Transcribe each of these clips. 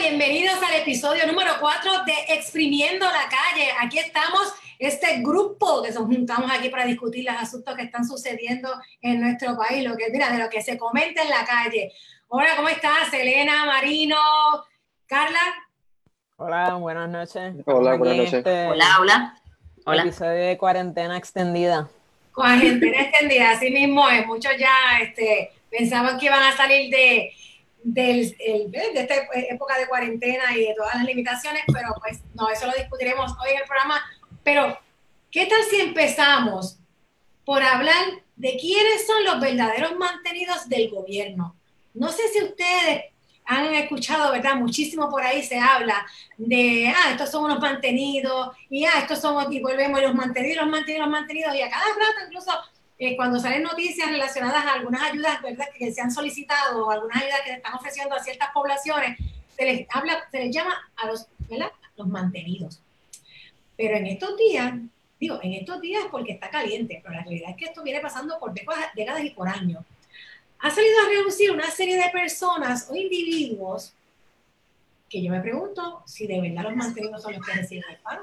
bienvenidos al episodio número 4 de Exprimiendo la Calle. Aquí estamos, este grupo que nos juntamos aquí para discutir los asuntos que están sucediendo en nuestro país, lo que, mira, de lo que se comenta en la calle. Hola, ¿cómo estás? Elena, Marino, Carla. Hola, buenas noches. Hola, buenas noches. Este hola, hola. Hola. Episodio de cuarentena extendida. Cuarentena extendida, así mismo es. Muchos ya este, pensaban que iban a salir de del, de esta época de cuarentena y de todas las limitaciones, pero pues no, eso lo discutiremos hoy en el programa. Pero, ¿qué tal si empezamos por hablar de quiénes son los verdaderos mantenidos del gobierno? No sé si ustedes han escuchado, ¿verdad? Muchísimo por ahí se habla de, ah, estos son unos mantenidos, y ah, estos son, y volvemos, los mantenidos, los mantenidos, los mantenidos, y a cada rato incluso eh, cuando salen noticias relacionadas a algunas ayudas que se han solicitado o algunas ayudas que se están ofreciendo a ciertas poblaciones, se les, habla, se les llama a los, mantenidos. Pero en estos días, digo, en estos días porque está caliente, pero la realidad es que esto viene pasando por décadas y por años. Ha salido a reducir una serie de personas o individuos que yo me pregunto si de verdad los mantenidos son los que reciben el pan,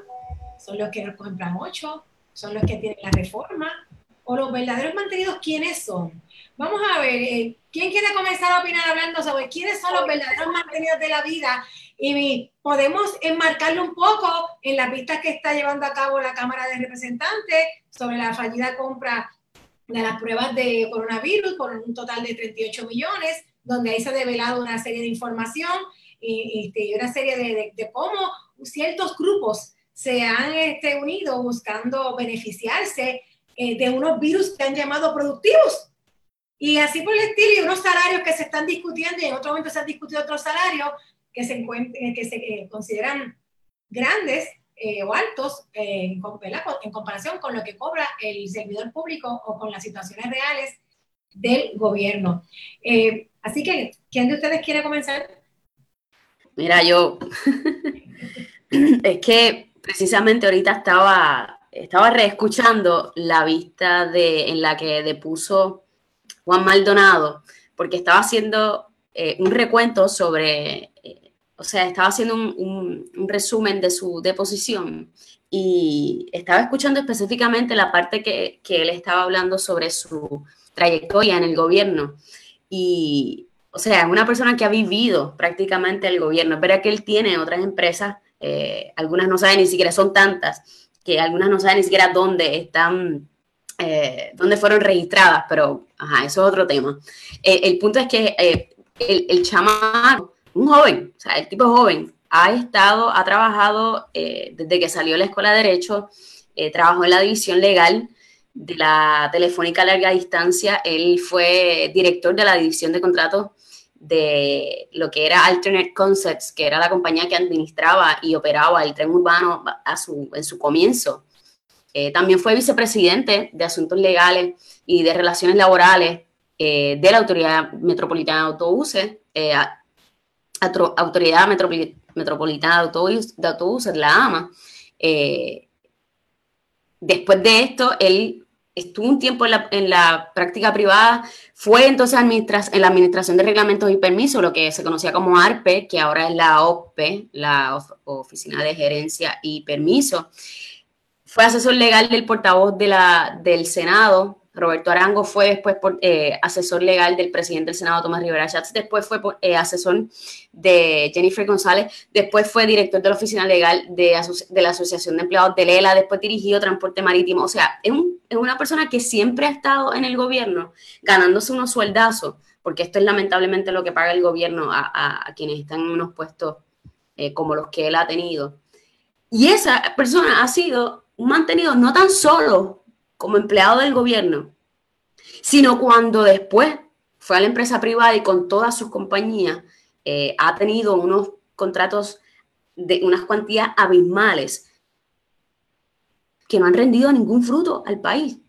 son los que nos compran ocho, son los que tienen la reforma, o los verdaderos mantenidos, ¿quiénes son? Vamos a ver, eh, ¿quién quiere comenzar a opinar hablando sobre quiénes son los verdaderos mantenidos de la vida? Y podemos enmarcarlo un poco en las vistas que está llevando a cabo la Cámara de Representantes sobre la fallida compra de las pruebas de coronavirus por un total de 38 millones, donde ahí se ha develado una serie de información y, este, una serie de, de, cómo ciertos grupos se han este, unido buscando beneficiarse eh, de unos virus que han llamado productivos. Y así por el estilo, y unos salarios que se están discutiendo, y en otro momento se han discutido otros salarios que se, eh, que se eh, consideran grandes o altos en, en comparación con lo que cobra el servidor público o con las situaciones reales del gobierno. así que, ¿quién de ustedes quiere comenzar? Mira, yo, es que precisamente ahorita estaba estaba reescuchando la vista de, en la que depuso Juan Maldonado, porque estaba haciendo eh, un recuento sobre, eh, o sea, estaba haciendo un, resumen de su deposición y estaba escuchando específicamente la parte que, que él estaba hablando sobre su trayectoria en el gobierno. Y, o sea, es una persona que ha vivido prácticamente el gobierno. Es verdad que él tiene otras empresas, eh, algunas no saben ni siquiera son tantas, que algunas no saben ni siquiera dónde están, eh, dónde fueron registradas, pero ajá, eso es otro tema. Eh, el punto es que eh, el, el chamaco, un joven, o sea, el tipo joven, ha estado, ha trabajado desde que salió de la escuela de Derecho, trabajó en la división legal de la Telefónica a Larga Distancia, él fue director de la división de contratos de lo que era Alternate Concepts, que era la compañía que administraba y operaba el tren urbano a su, en su comienzo. Eh, también fue vicepresidente de Asuntos Legales y de Relaciones Laborales eh, de la Autoridad Metropolitana de Autobuses, eh, Autoridad Metropolitana de Autobuses, la AMA. después de esto, él estuvo un tiempo en la, práctica privada, fue entonces en la Administración de Reglamentos y Permisos, lo que se conocía como ARPE, que ahora es la OPE, la Oficina de Gerencia y Permiso. Fue asesor legal del portavoz de la, del Senado, Roberto Arango fue después eh, asesor legal del presidente del Senado, Tomás Rivera Schatz, después fue eh, asesor de Jennifer González, después fue director de la oficina legal de, la Asociación de Empleados de Lela, después dirigió Transporte Marítimo. O sea, es, una persona que siempre ha estado en el gobierno ganándose unos sueldazos, porque esto es lamentablemente lo que paga el gobierno a, quienes están en unos puestos eh, como los que él ha tenido. Y esa persona ha sido mantenido no tan solo como empleado del gobierno, sino cuando después fue a la empresa privada y con todas sus compañías eh, ha tenido unos contratos de unas cuantías abismales que no han rendido ningún fruto al país.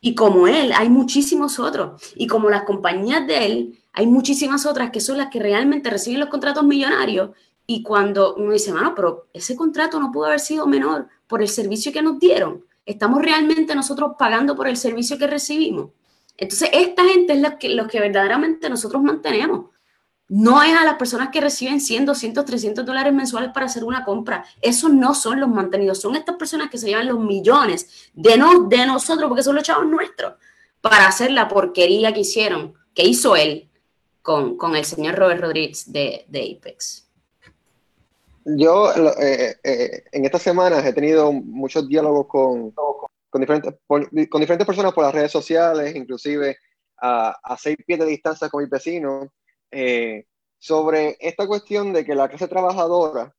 Y como él, hay muchísimos otros. Y como las compañías de él, hay muchísimas otras que son las que realmente reciben los contratos millonarios. Y cuando uno dice, bueno, pero ese contrato no pudo haber sido menor por el servicio que nos dieron. ¿Estamos realmente nosotros pagando por el servicio que recibimos? Entonces, esta gente es la que, los que verdaderamente nosotros mantenemos. no es a las personas que reciben 100, 200, 300 dólares mensuales para hacer una compra. Esos no son los mantenidos, son estas personas que se llevan los millones de, no, de nosotros, porque son los chavos nuestros, para hacer la porquería que hicieron, que hizo él con, el señor Robert Rodríguez de, Apex. Yo eh, eh, en estas semanas he tenido muchos diálogos con, con, diferentes, con diferentes personas por las redes sociales, inclusive a, a seis pies de distancia con mis vecinos eh, sobre esta cuestión de que la clase trabajadora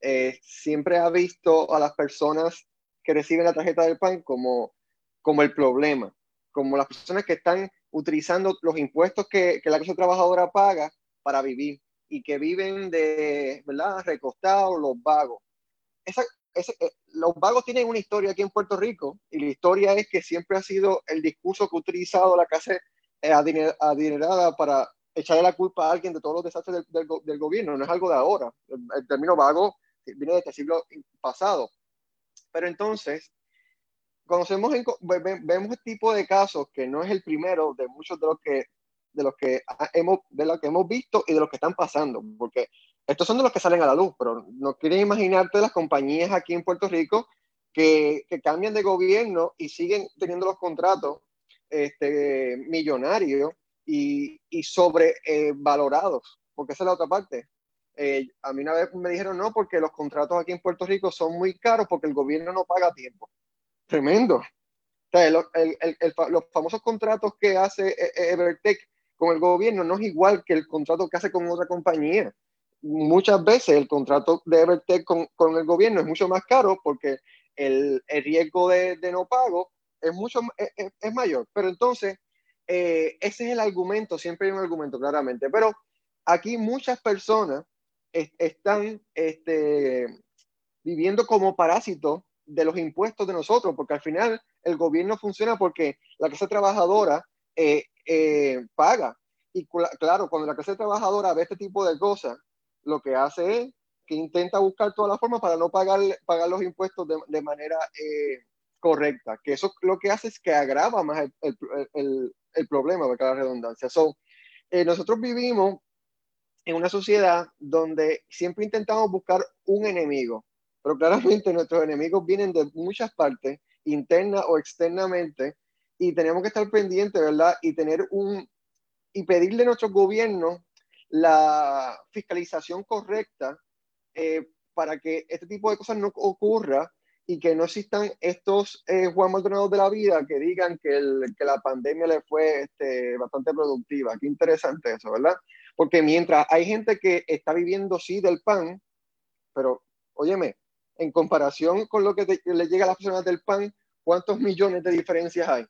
eh, siempre ha visto a las personas que reciben la tarjeta del PAN como, como el problema, como las personas que están utilizando los impuestos que, que la clase trabajadora paga para vivir y que viven de, ¿verdad?, recostados, los vagos. Esa, eh, los vagos tienen una historia aquí en Puerto Rico y la historia es que siempre ha sido el discurso que ha utilizado la clase adinerada para echarle la culpa a alguien de todos los desastres del, gobierno, no es algo de ahora. El, término vago viene de este siglo pasado. Pero entonces, conocemos, vemos este tipo de casos que no es el primero de muchos de los que de los que hemos de los que hemos visto y de los que están pasando, porque estos son de los que salen a la luz, pero no quieres imaginarte las compañías aquí en Puerto Rico que, cambian de gobierno y siguen teniendo los contratos este, millonarios y, sobrevalorados, eh, porque esa es la otra parte. Eh, a mí una vez me dijeron no, porque los contratos aquí en Puerto Rico son muy caros porque el gobierno no paga tiempo. Tremendo. los famosos contratos que hace eh, Evertech con el gobierno no es igual que el contrato que hace con otra compañía. Muchas veces el contrato de Evertech con, con el gobierno es mucho más caro porque el, el riesgo de, de, no pago es mucho es, es mayor. Pero entonces eh, ese es el argumento, siempre hay un argumento, claramente. Pero aquí muchas personas están este, viviendo como parásitos de los impuestos de nosotros, porque al final el gobierno funciona porque la clase trabajadora eh, eh, paga. Y claro, cuando la clase trabajadora ve este tipo de cosas, lo que hace es que intenta buscar todas las formas para no pagar, pagar los impuestos de, de manera correcta, que eso lo que hace es que agrava más el, el, el, problema, de cada redundancia. So, eh, nosotros vivimos en una sociedad donde siempre intentamos buscar un enemigo, pero claramente nuestros enemigos vienen de muchas partes, interna o externamente, y tenemos que estar pendientes, ¿verdad? Y tener un, y pedirle a nuestro gobierno la fiscalización correcta eh, para que este tipo de cosas no ocurra y que no existan estos eh, Juan Maldonado de la vida que digan que, el, que la pandemia le fue este, bastante productiva. Qué interesante eso, ¿verdad? Porque mientras hay gente que está viviendo sí del pan, pero óyeme, en comparación con lo que le llega a las personas del pan, ¿cuántos millones de diferencias hay?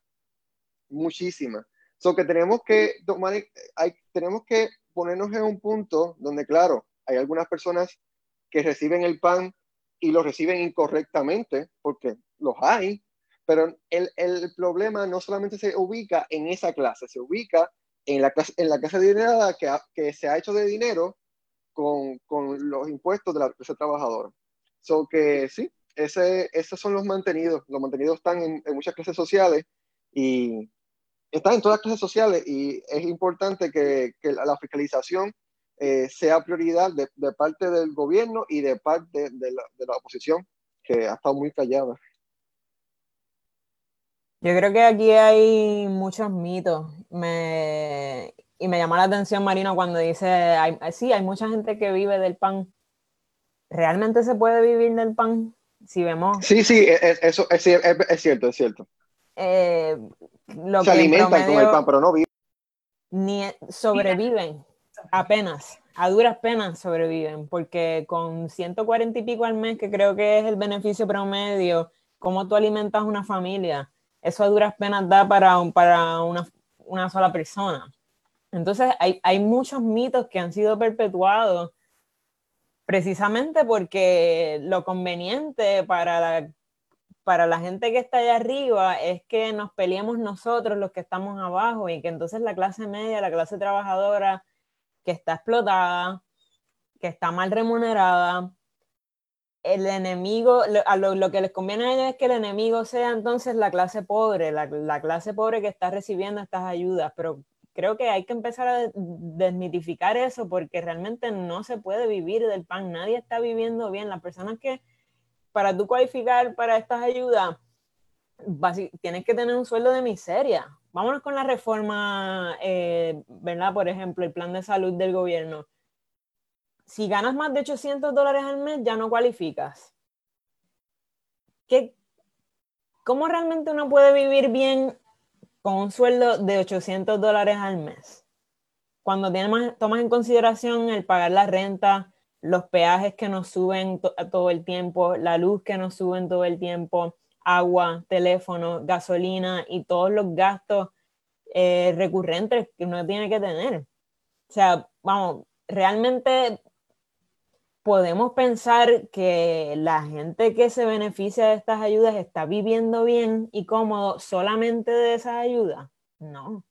Muchísimas. So que tenemos que tomar, tenemos que ponernos en un punto donde, claro, hay algunas personas que reciben el pan y lo reciben incorrectamente, porque los hay, pero el, el, problema no solamente se ubica en esa clase, se ubica en la clase, en la clase dinero que, que se ha hecho de dinero con, con los impuestos de la clase trabajadora. So que sí, ese, esos son los mantenidos. Los mantenidos están en muchas clases sociales y están en todas las clases sociales y es importante que, que la fiscalización eh, sea prioridad de, parte del gobierno y de parte de la, oposición, que ha estado muy callada. Yo creo que aquí hay muchos mitos. Me, y me llama la atención, Marino, cuando dice, hay, sí, hay mucha gente que vive del pan. ¿Realmente se puede vivir del pan? Si vemos... Sí, sí, eso es, cierto, es cierto. Eh, se alimentan con el pan, pero no viven. Ni sobreviven apenas, a duras penas sobreviven, porque con 140 y pico al mes, que creo que es el beneficio promedio, ¿cómo tú alimentas una familia? Eso a duras penas da para, para una, una sola persona. Entonces, hay, hay muchos mitos que han sido perpetuados precisamente porque lo conveniente para la, para la gente que está allá arriba es que nos peleemos nosotros los que estamos abajo y que entonces la clase media, la clase trabajadora, que está explotada, que está mal remunerada. El enemigo, a lo, que les conviene a ellos es que el enemigo sea entonces la clase pobre, la, clase pobre que está recibiendo estas ayudas, pero creo que hay que empezar a desmitificar eso porque realmente no se puede vivir del pan, nadie está viviendo bien. Las personas que para tú cualificar para estas ayudas, tienes que tener un sueldo de miseria. Vámonos con la reforma, eh, ¿verdad? Por ejemplo, el plan de salud del gobierno. Si ganas más de 800 dólares al mes, ya no cualificas. ¿Qué, ¿Cómo realmente uno puede vivir bien con un sueldo de 800 dólares al mes? Cuando tienes tomas en consideración el pagar la renta, los peajes que nos suben todo el tiempo, la luz que nos suben todo el tiempo, agua, teléfono, gasolina y todos los gastos eh, recurrentes que uno tiene que tener. O sea, vamos, realmente podemos pensar que la gente que se beneficia de estas ayudas está viviendo bien y cómodo solamente de esas ayudas. No.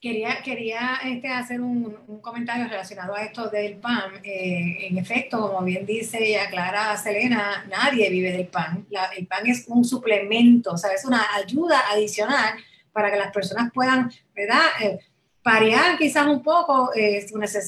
Quería, quería este, hacer un, comentario relacionado a esto del PAN. Eh, en efecto, como bien dice y aclara Selena, nadie vive del PAN. el PAN es un suplemento, o sea, es una ayuda adicional para que las personas puedan, ¿verdad? Eh, parear quizás un poco, eh,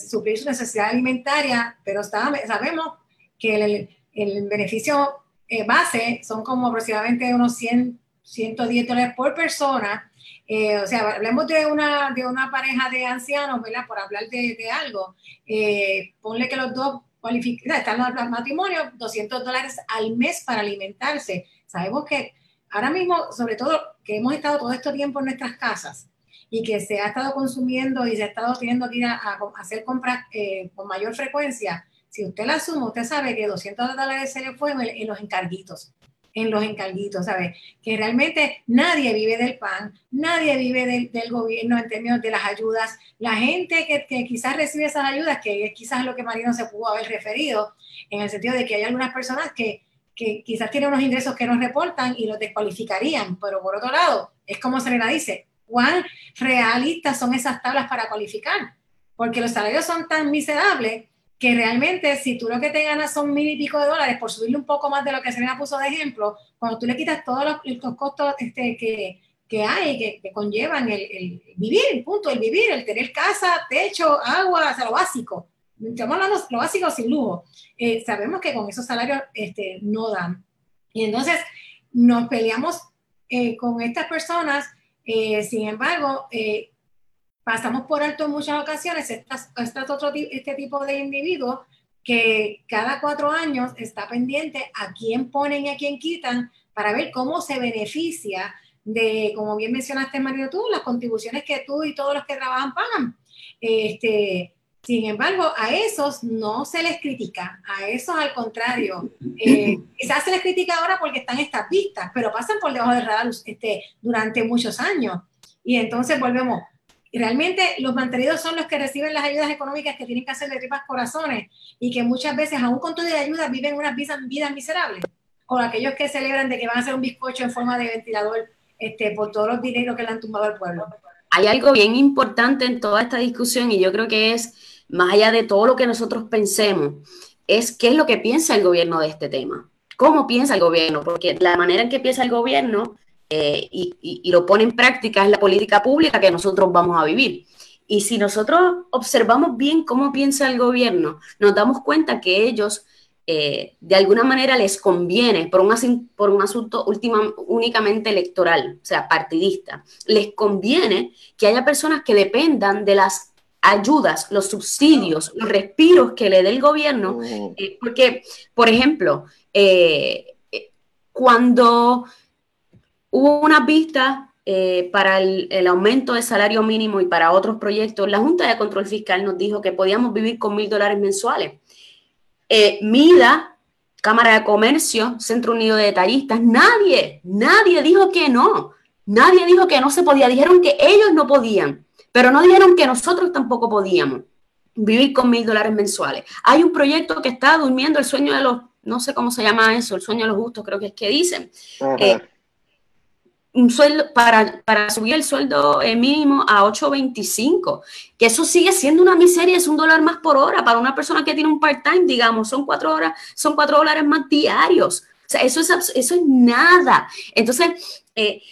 suplir su necesidad alimentaria, pero sabemos que el, beneficio base son como aproximadamente unos 100, 110 dólares por persona eh, o sea, hablemos de una, de una pareja de ancianos, ¿verdad? Por hablar de, de algo. Eh, ponle que los dos cualifican, están en el matrimonio, 200 dólares al mes para alimentarse. Sabemos que ahora mismo, sobre todo, que hemos estado todo este tiempo en nuestras casas y que se ha estado consumiendo y se ha estado teniendo que ir a, hacer compras eh, con mayor frecuencia, si usted la suma, usted sabe que 200 dólares se le fue en los encarguitos en los encarguitos, ¿sabes? Que realmente nadie vive del PAN, nadie vive del, gobierno en términos de las ayudas. La gente que, quizás recibe esas ayudas, que es quizás lo que Marino se pudo haber referido, en el sentido de que hay algunas personas que, que quizás tienen unos ingresos que no reportan y los descualificarían, pero por otro lado, es como Selena dice, ¿cuán realistas son esas tablas para cualificar? Porque los salarios son tan miserables que realmente si tú lo que te ganas son mil y pico de dólares, por subirle un poco más de lo que Serena puso de ejemplo, cuando tú le quitas todos los, costos este, que, que hay, que, conllevan el, vivir, punto, el vivir, el tener casa, techo, agua, o sea, lo básico. Estamos hablando lo básico sin lujo. Eh, sabemos que con esos salarios este, no dan. Y entonces nos peleamos eh, con estas personas, eh, sin embargo, pasamos por alto en muchas ocasiones este, otro, este tipo de individuo que cada cuatro años está pendiente a quién ponen y a quién quitan para ver cómo se beneficia de, como bien mencionaste, Mario, tú, las contribuciones que tú y todos los que trabajan pagan. Este, sin embargo, a esos no se les critica, a esos al contrario. Eh, quizás se les critica ahora porque están estas vistas, pero pasan por debajo del radar este, durante muchos años. Y entonces volvemos, y realmente los mantenidos son los que reciben las ayudas económicas que tienen que hacer de tripas corazones y que muchas veces, aún con todo de ayuda, viven unas vidas, miserables. O aquellos que celebran de que van a hacer un bizcocho en forma de ventilador este, por todos los dineros que le han tumbado al pueblo. Hay algo bien importante en toda esta discusión y yo creo que es, más allá de todo lo que nosotros pensemos, es qué es lo que piensa el gobierno de este tema. ¿Cómo piensa el gobierno? Porque la manera en que piensa el gobierno eh, y, lo pone en práctica es la política pública que nosotros vamos a vivir. Y si nosotros observamos bien cómo piensa el gobierno, nos damos cuenta que ellos eh, de alguna manera les conviene, por un, por un asunto última, únicamente electoral, o sea, partidista, les conviene que haya personas que dependan de las ayudas, los subsidios, los respiros que le dé el gobierno, oh. eh, porque, por ejemplo, cuando Hubo una vista eh, para el, aumento de salario mínimo y para otros proyectos. La Junta de Control Fiscal nos dijo que podíamos vivir con mil dólares mensuales. Eh, MIDA, Cámara de Comercio, Centro Unido de Detallistas, nadie, nadie dijo que no. Nadie dijo que no se podía. Dijeron que ellos no podían, pero no dijeron que nosotros tampoco podíamos vivir con mil dólares mensuales. Hay un proyecto que está durmiendo el sueño de los, no sé cómo se llama eso, el sueño de los justos, creo que es que dicen un sueldo para, para subir el sueldo eh, mínimo a 8.25, que eso sigue siendo una miseria, es un dólar más por hora para una persona que tiene un part-time, digamos, son cuatro horas, son cuatro dólares más diarios. O sea, eso es, eso es nada. Entonces, eh,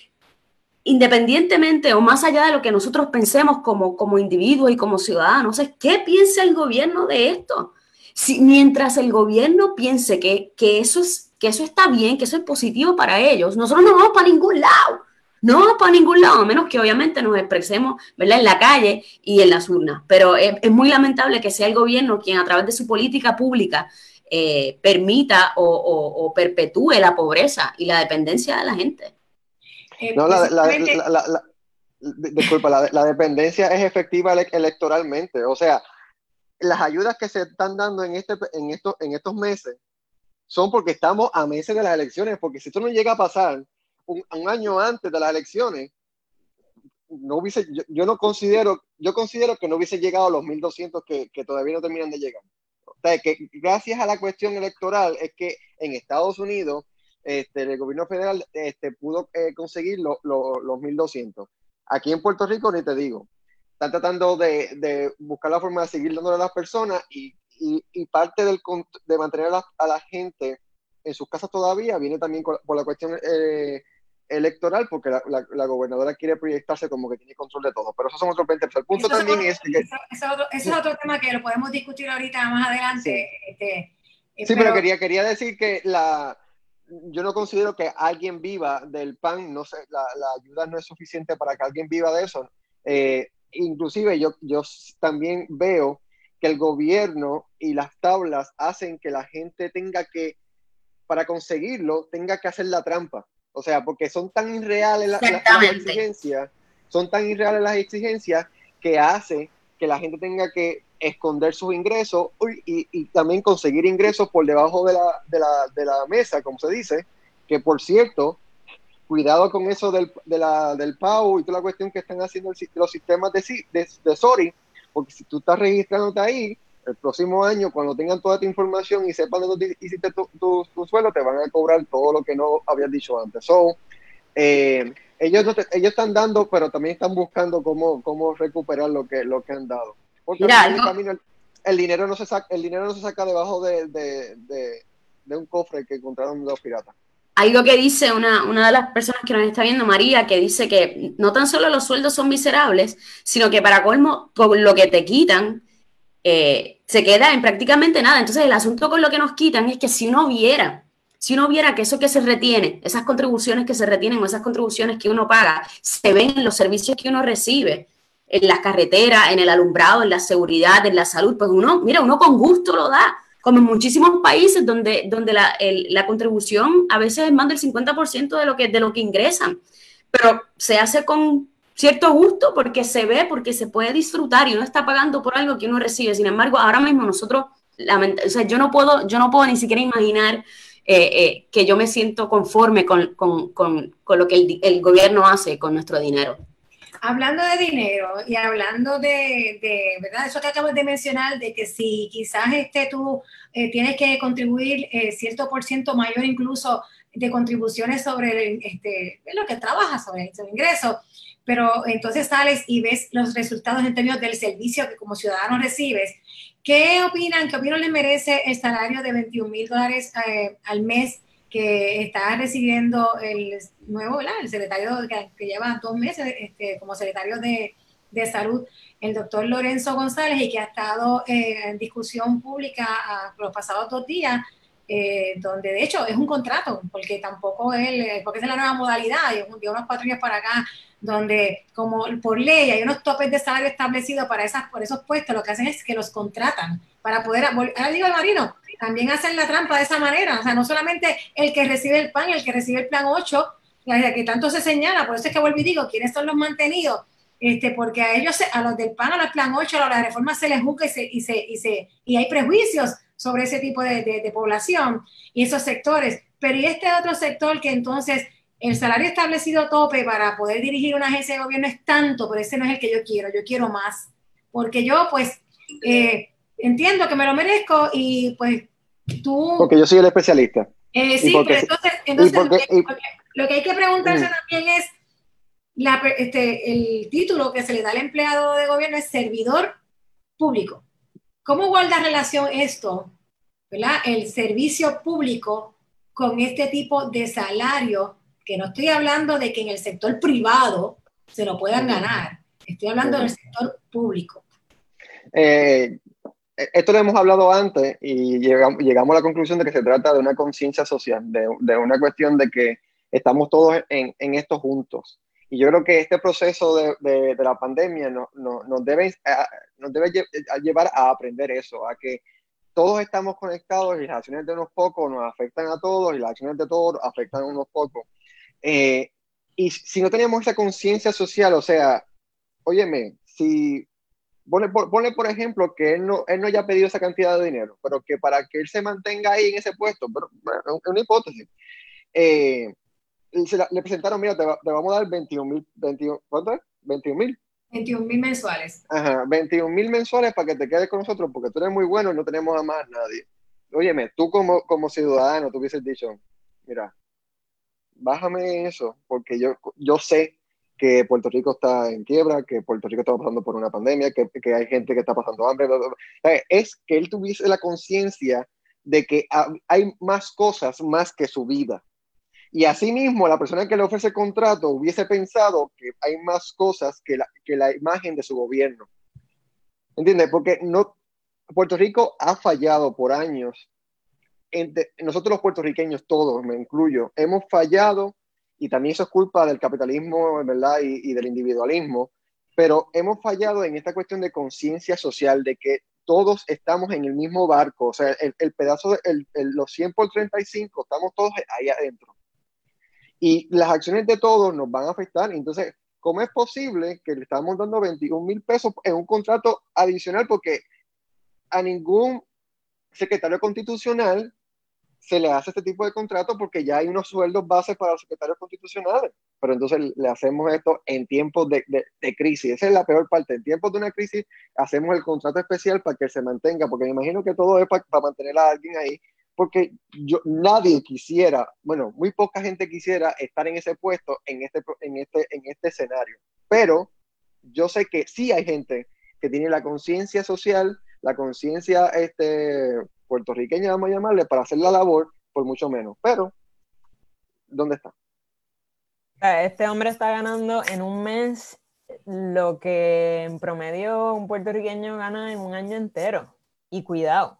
independientemente o más allá de lo que nosotros pensemos como, como individuos y como ciudadanos, qué piensa el gobierno de esto. Si, mientras el gobierno piense que, que, eso es, que eso está bien, que eso es positivo para ellos, nosotros no vamos para ningún lado. No vamos para ningún lado, a menos que obviamente nos expresemos ¿verdad? en la calle y en las urnas. Pero es, es muy lamentable que sea el gobierno quien a través de su política pública eh, permita o, o, perpetúe la pobreza y la dependencia de la gente. Eh, no, la, la, la, disculpa, la, dependencia es efectiva electoralmente. O sea, las ayudas que se están dando en, este, en, estos, en estos meses son porque estamos a meses de las elecciones, porque si esto no llega a pasar un, un año antes de las elecciones, no hubiese, yo, no considero, yo considero que no hubiese llegado a los 1.200 que, que todavía no terminan de llegar que gracias a la cuestión electoral es que en Estados Unidos este, el gobierno federal este, pudo eh, conseguir los 1.200. Aquí en Puerto Rico ni te digo. Están tratando de, de buscar la forma de seguir dándole a las personas y, y, y parte del, de mantener a la, a la, gente en sus casas todavía viene también por la cuestión eh, electoral porque la, la, gobernadora quiere proyectarse como que tiene control de todo. Pero eso son otros 20 El punto también es que... Eso, es otro, eso, es otro, tema que lo podemos discutir ahorita más adelante. Sí, este, eh, sí pero, quería, quería decir que la... Yo no considero que alguien viva del PAN, no sé, la, la ayuda no es suficiente para que alguien viva de eso. Eh, inclusive yo, yo también veo que el gobierno y las tablas hacen que la gente tenga que, para conseguirlo, tenga que hacer la trampa. O sea, porque son tan irreales las, exigencias, son tan irreales las exigencias que hace que la gente tenga que esconder sus ingresos y, y también conseguir ingresos por debajo de la, de, la, de la, mesa, como se dice, que por cierto, cuidado con eso del, de la, del PAU y toda la cuestión que están haciendo los sistemas de, de, de SORI, porque si tú estás registrándote ahí, el próximo año, cuando tengan toda tu información y sepan dónde hiciste tu, tu, suelo, te van a cobrar todo lo que no habías dicho antes. So, eh, ellos, ellos están dando, pero también están buscando cómo, cómo recuperar lo que, lo que han dado. Porque el, dinero no se saca, el dinero no se saca debajo de, de, de, un cofre que encontraron los piratas. Algo que dice una, una de las personas que nos está viendo, María, que dice que no tan solo los sueldos son miserables, sino que para colmo, con lo que te quitan, eh, se queda en prácticamente nada. Entonces, el asunto con lo que nos quitan es que si uno viera, si uno viera que eso que se retiene, esas contribuciones que se retienen o esas contribuciones que uno paga, se ven en los servicios que uno recibe, en las carreteras, en el alumbrado, en la seguridad, en la salud, pues uno, mira, uno con gusto lo da. Como en muchísimos países donde, donde la, la contribución a veces es más del 50% de lo, que, de lo que ingresan, pero se hace con cierto gusto porque se ve, porque se puede disfrutar y uno está pagando por algo que uno recibe. Sin embargo, ahora mismo nosotros, o sea, yo no puedo, yo no puedo ni siquiera imaginar eh, eh, que yo me siento conforme con, con, con, con lo que el, el, gobierno hace con nuestro dinero. Hablando de dinero y hablando de, de, ¿verdad? Eso que acabas de mencionar, de que si quizás este, tú eh, tienes que contribuir cierto por ciento mayor incluso de contribuciones sobre este, lo que trabajas, sobre el ingreso, pero entonces sales y ves los resultados en términos del servicio que como ciudadano recibes. ¿Qué opinan? ¿Qué opinión les merece el salario de 21 mil dólares eh, al mes que está recibiendo el nuevo, el secretario que, lleva dos meses este, como secretario de, de, salud, el doctor Lorenzo González, y que ha estado eh, en discusión pública uh, los pasados dos días eh, donde de hecho es un contrato, porque tampoco él, eh, porque es la nueva modalidad, y de unos cuatro años para acá, donde como por ley hay unos topes de salario establecidos para esas, por esos puestos, lo que hacen es que los contratan para poder, ahora digo el marino, también hacen la trampa de esa manera, o sea, no solamente el que recibe el PAN, el que recibe el plan 8, que tanto se señala, por eso es que vuelvo y digo, ¿quiénes son los mantenidos? Este, porque a ellos, a los del PAN, a los plan 8, a la reforma se les juzga y, se, y, se, y, se, y hay prejuicios sobre ese tipo de, de, población y esos sectores. Pero y este otro sector que entonces el salario establecido tope para poder dirigir una agencia de gobierno es tanto, pero ese no es el que yo quiero, yo quiero más. Porque yo pues eh, entiendo que me lo merezco y pues tú... Porque yo soy el especialista. Eh, sí, pero entonces, entonces lo, que, hay que preguntarse mm. también es, la, este, el título que se le da al empleado de gobierno es servidor público. ¿Cómo guarda relación esto, ¿verdad? el servicio público con este tipo de salario que no estoy hablando de que en el sector privado se lo puedan ganar, estoy hablando del sector público. Eh, esto lo hemos hablado antes y llegamos, llegamos, a la conclusión de que se trata de una conciencia social, de, de, una cuestión de que estamos todos en, en, esto juntos. Y yo creo que este proceso de, de, de la pandemia no, no, nos, debe, nos debe llevar a aprender eso, a que todos estamos conectados y las acciones de unos pocos nos afectan a todos y las acciones de todos afectan a unos pocos. Eh, y si no tenemos esa conciencia social, o sea, óyeme, si pone, pone, por ejemplo que él no, él no haya pedido esa cantidad de dinero, pero que para que él se mantenga ahí en ese puesto, pero es una hipótesis, eh, se la, le presentaron, mira, te, te, vamos a dar 21 mil, 21, ¿cuánto es? 21 mil. 21 mil mensuales. Ajá, 21 mil mensuales para que te quedes con nosotros, porque tú eres muy bueno y no tenemos a más nadie. Óyeme, tú como, como ciudadano, tú hubieses dicho, mira, bájame eso, porque yo, yo sé que Puerto Rico está en quiebra, que Puerto Rico está pasando por una pandemia, que, que hay gente que está pasando hambre. Es que él tuviese la conciencia de que hay más cosas más que su vida. Y asimismo, la persona que le ofrece contrato hubiese pensado que hay más cosas que la, que la imagen de su gobierno. ¿Entiendes? Porque no, Puerto Rico ha fallado por años nosotros los puertorriqueños, todos, me incluyo, hemos fallado y también eso es culpa del capitalismo, ¿verdad? Y, y del individualismo, pero hemos fallado en esta cuestión de conciencia social, de que todos estamos en el mismo barco, o sea, el, el pedazo, de, el, el, los 100 por 35, estamos todos ahí adentro. Y las acciones de todos nos van a afectar. Entonces, ¿cómo es posible que le estamos dando 21 mil pesos en un contrato adicional? Porque a ningún secretario constitucional se le hace este tipo de contrato porque ya hay unos sueldos bases para los secretarios constitucionales. Pero entonces le hacemos esto en tiempos de, de, crisis. Esa es la peor parte. En tiempos de una crisis hacemos el contrato especial para que se mantenga, porque me imagino que todo es para, para mantener a alguien ahí, porque yo, nadie quisiera, bueno, muy poca gente quisiera estar en ese puesto en este, en este, en este escenario. Pero yo sé que sí hay gente que tiene la conciencia social, la conciencia este, puertorriqueña, vamos a llamarle, para hacer la labor por mucho menos. Pero, ¿dónde está? Este hombre está ganando en un mes lo que en promedio un puertorriqueño gana en un año entero. Y cuidado,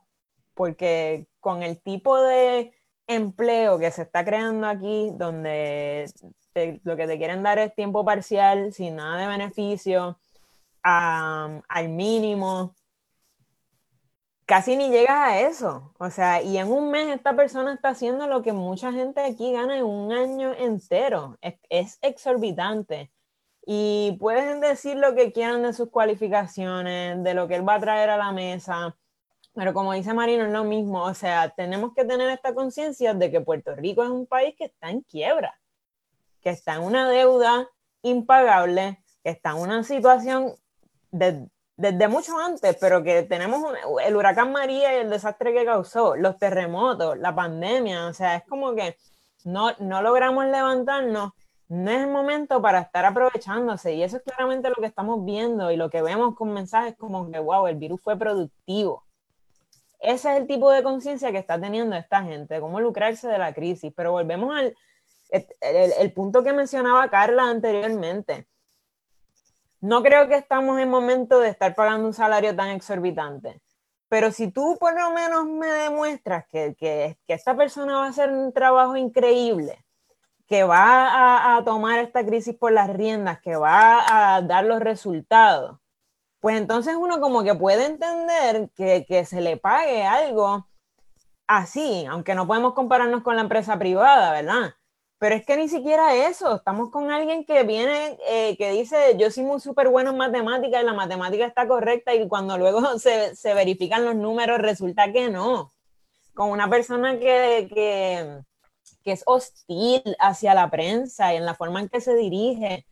porque con el tipo de empleo que se está creando aquí, donde te, lo que te quieren dar es tiempo parcial, sin nada de beneficio, al mínimo, casi ni llegas a eso. O sea, y en un mes esta persona está haciendo lo que mucha gente aquí gana en un año entero. Es, exorbitante. Y pueden decir lo que quieran de sus cualificaciones, de lo que él va a traer a la mesa. Pero como dice Marino, es lo mismo. O sea, tenemos que tener esta conciencia de que Puerto Rico es un país que está en quiebra, que está en una deuda impagable, que está en una situación de, desde mucho antes, pero que tenemos el huracán María y el desastre que causó, los terremotos, la pandemia, o sea, es como que no, no logramos levantarnos, no es el momento para estar aprovechándose y eso es claramente lo que estamos viendo y lo que vemos con mensajes como que, wow, el virus fue productivo. Ese es el tipo de conciencia que está teniendo esta gente, cómo lucrarse de la crisis, pero volvemos al el, punto que mencionaba Carla anteriormente no creo que estamos en momento de estar pagando un salario tan exorbitante. Pero si tú por lo menos me demuestras que, que, esta persona va a hacer un trabajo increíble, que va a, a, tomar esta crisis por las riendas, que va a dar los resultados, pues entonces uno como que puede entender que, que se le pague algo así, aunque no podemos compararnos con la empresa privada, ¿verdad? Pero es que ni siquiera eso, estamos con alguien que viene, eh, que dice, yo soy muy súper bueno en matemáticas y la matemática está correcta y cuando luego se, se, verifican los números resulta que no. Con una persona que, que, que es hostil hacia la prensa y en la forma en que se dirige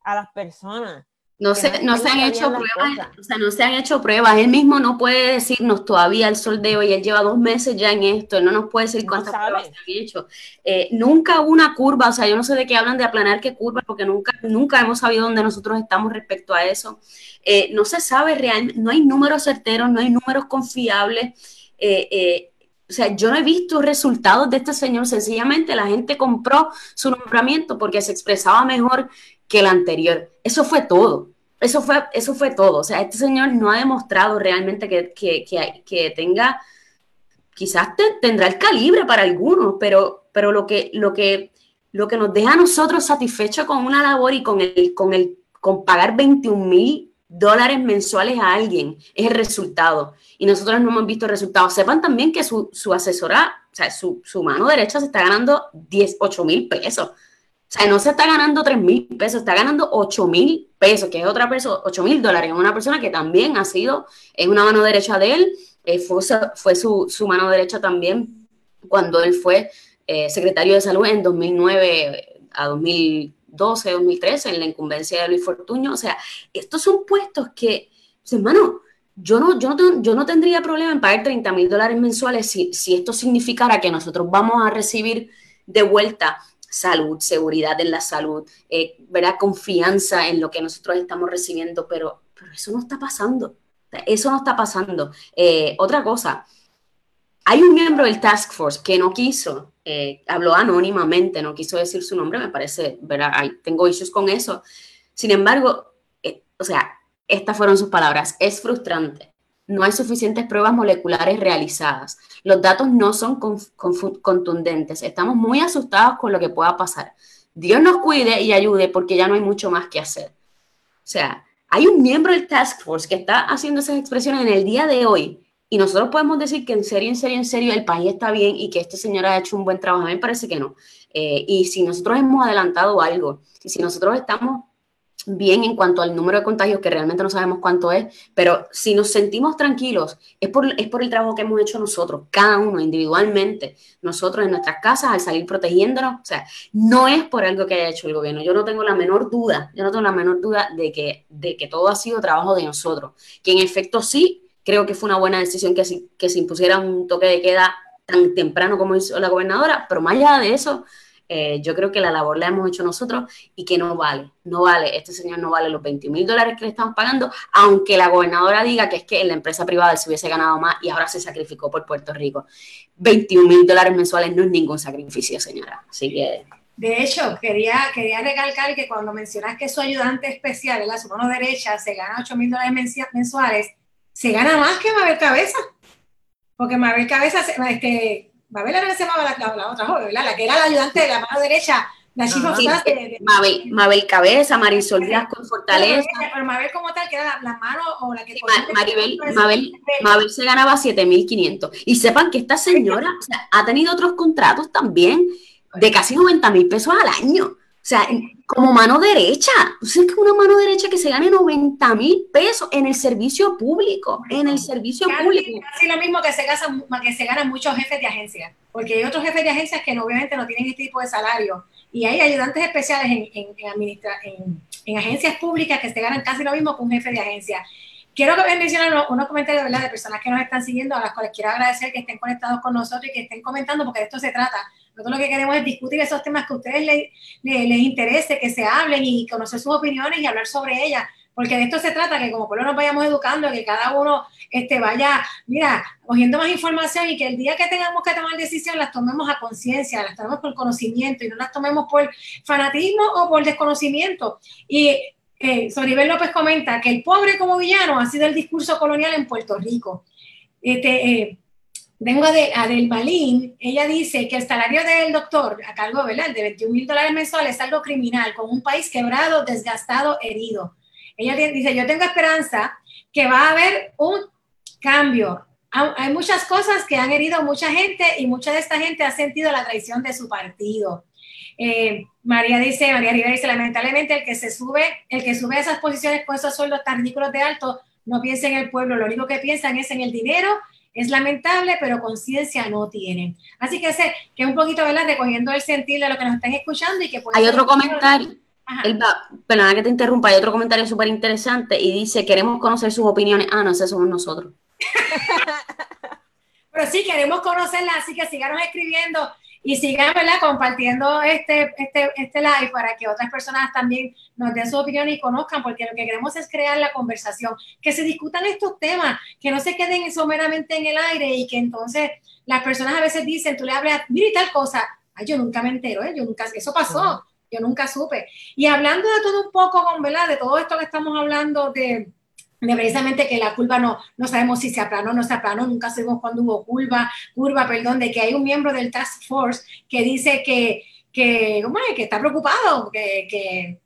a las personas. No se, no se han hecho pruebas, o sea, no se han hecho pruebas. Él mismo no puede decirnos todavía el sol de hoy, él lleva dos meses ya en esto, él no nos puede decir cuántas no pruebas se han hecho. Eh, nunca hubo una curva, o sea, yo no sé de qué hablan de aplanar qué curva, porque nunca, nunca hemos sabido dónde nosotros estamos respecto a eso. Eh, no se sabe realmente, no hay números certeros, no hay números confiables. Eh, o sea, yo no he visto resultados de este señor. Sencillamente la gente compró su nombramiento porque se expresaba mejor que el anterior. Eso fue todo. Eso fue, eso fue todo. O sea, este señor no ha demostrado realmente que, que, que, tenga, quizás tendrá el calibre para algunos, pero, pero lo, que, lo, que, lo que nos deja a nosotros satisfechos con una labor y con, el, con, el, con pagar 21 mil dólares mensuales a alguien es el resultado. Y nosotros no hemos visto resultados. Sepan también que su, su asesora, o sea, su, su, mano derecha se está ganando 10, 8 mil pesos. O sea, no se está ganando 3 mil pesos, está ganando 8 mil pesos, que es otra persona, 8 mil dólares. Es una persona que también ha sido, es una mano derecha de él, eh, fue, fue su, su, mano derecha también cuando él fue eh, secretario de salud en 2009 a 2000 2012, 2013, en la incumbencia de Luis Fortuño. O sea, estos son puestos que, hermano, yo no, yo no, yo no tendría problema en pagar 30 mil dólares mensuales si, si esto significara que nosotros vamos a recibir de vuelta salud, seguridad en la salud, eh, ¿verdad? confianza en lo que nosotros estamos recibiendo, pero, pero eso no está pasando. Eso no está pasando. Eh, otra cosa, hay un miembro del Task Force que no quiso eh, habló anónimamente, no quiso decir su nombre, me parece, ¿verdad? tengo issues con eso. Sin embargo, eh, o sea, estas fueron sus palabras, es frustrante. No hay suficientes pruebas moleculares realizadas. Los datos no son contundentes. Estamos muy asustados con lo que pueda pasar. Dios nos cuide y ayude porque ya no hay mucho más que hacer. O sea, hay un miembro del Task Force que está haciendo esas expresiones en el día de hoy y nosotros podemos decir que en serio, en serio, en serio, el país está bien y que este señor ha hecho un buen trabajo. A mí me parece que no. Eh, y si nosotros hemos adelantado algo, y si nosotros estamos bien en cuanto al número de contagios, que realmente no sabemos cuánto es, pero si nos sentimos tranquilos, es por, es por el trabajo que hemos hecho nosotros, cada uno individualmente, nosotros en nuestras casas, al salir protegiéndonos, o sea, no es por algo que haya hecho el gobierno. Yo no tengo la menor duda, yo no tengo la menor duda de que, de que todo ha sido trabajo de nosotros, que en efecto sí Creo que fue una buena decisión que, que se impusiera un toque de queda tan temprano como hizo la gobernadora, pero más allá de eso, eh, yo creo que la labor la hemos hecho nosotros y que no vale, no vale, este señor no vale los 20 mil dólares que le estamos pagando, aunque la gobernadora diga que es que en la empresa privada se hubiese ganado más y ahora se sacrificó por Puerto Rico. 21 mil dólares mensuales no es ningún sacrificio, señora. Así que... De hecho, quería, quería recalcar que cuando mencionas que su ayudante especial, la su mano derecha, se gana 8 mil dólares mensuales, se gana más que Mabel Cabeza. Porque Mabel Cabeza, este, Mabel era se llamaba la, la, otra joven, ¿verdad? La que era la ayudante de la mano derecha, la chifa Mabel, Mabel Cabeza, Marisol Díaz con Fortaleza. Pero Mabel como tal, que era la, mano o la que... Maribel, Mabel, Mabel se ganaba 7.500. Y sepan que esta señora ha tenido otros contratos también de casi 90 mil pesos al año. O sea, como mano derecha. ¿Tú sabes que una mano derecha que se gane 90 mil pesos en el servicio público? En el servicio público. Casi lo mismo que se, ganan, que se ganan muchos jefes de agencia. Porque hay otros jefes de agencias que obviamente no tienen este tipo de salario. Y hay ayudantes especiales en, en, en, agencias públicas que se ganan casi lo mismo que un jefe de agencia. Quiero mencionar unos, comentarios ¿verdad? de personas que nos están siguiendo, a las cuales quiero agradecer que estén conectados con nosotros y que estén comentando, porque de esto se trata nosotros lo que queremos es discutir esos temas que a ustedes les, les, interese, que se hablen y conocer sus opiniones y hablar sobre ellas porque de esto se trata, que como pueblo nos vayamos educando, que cada uno este, vaya, mira, cogiendo más información y que el día que tengamos que tomar decisiones las tomemos a conciencia, las tomemos por conocimiento y no las tomemos por fanatismo o por desconocimiento. Y eh, Soribel López comenta que el pobre como villano ha sido el discurso colonial en Puerto Rico. Este, eh, Vengo de Adel Balín, ella dice que el salario del doctor a cargo de 21 mil dólares mensuales es algo criminal, con un país quebrado, desgastado, herido. Ella dice, yo tengo esperanza que va a haber un cambio. Hay muchas cosas que han herido a mucha gente y mucha de esta gente ha sentido la traición de su partido. Eh, María dice, María Rivera dice, lamentablemente el que se sube, el que sube a esas posiciones con esos sueldos tan ridículos de alto, no piensa en el pueblo, lo único que piensan es en el dinero es lamentable, pero conciencia no tienen. Así que sé que es un poquito, ¿verdad? Recogiendo el sentir de lo que nos están escuchando y que Hay otro comentario. perdona que te interrumpa, hay otro comentario súper interesante y dice, queremos conocer sus opiniones. Ah, no, ese somos nosotros. pero sí, queremos conocerlas, así que síganos escribiendo y sigan, ¿verdad? Compartiendo este, este, este live para que otras personas también nos den su opinión y conozcan, porque lo que queremos es crear la conversación, que se discutan estos temas, que no se queden someramente en el aire y que entonces las personas a veces dicen, tú le hablas, mira y tal cosa, ay, yo nunca me entero, ¿eh? yo nunca, eso pasó, yo nunca supe. Y hablando de todo un poco, ¿verdad? De todo esto que estamos hablando de de precisamente que la curva no, no sabemos si se aplanó o no se aplanó, nunca sabemos cuándo hubo curva, curva, perdón, de que hay un miembro del Task Force que dice que, que, que está preocupado, que, que,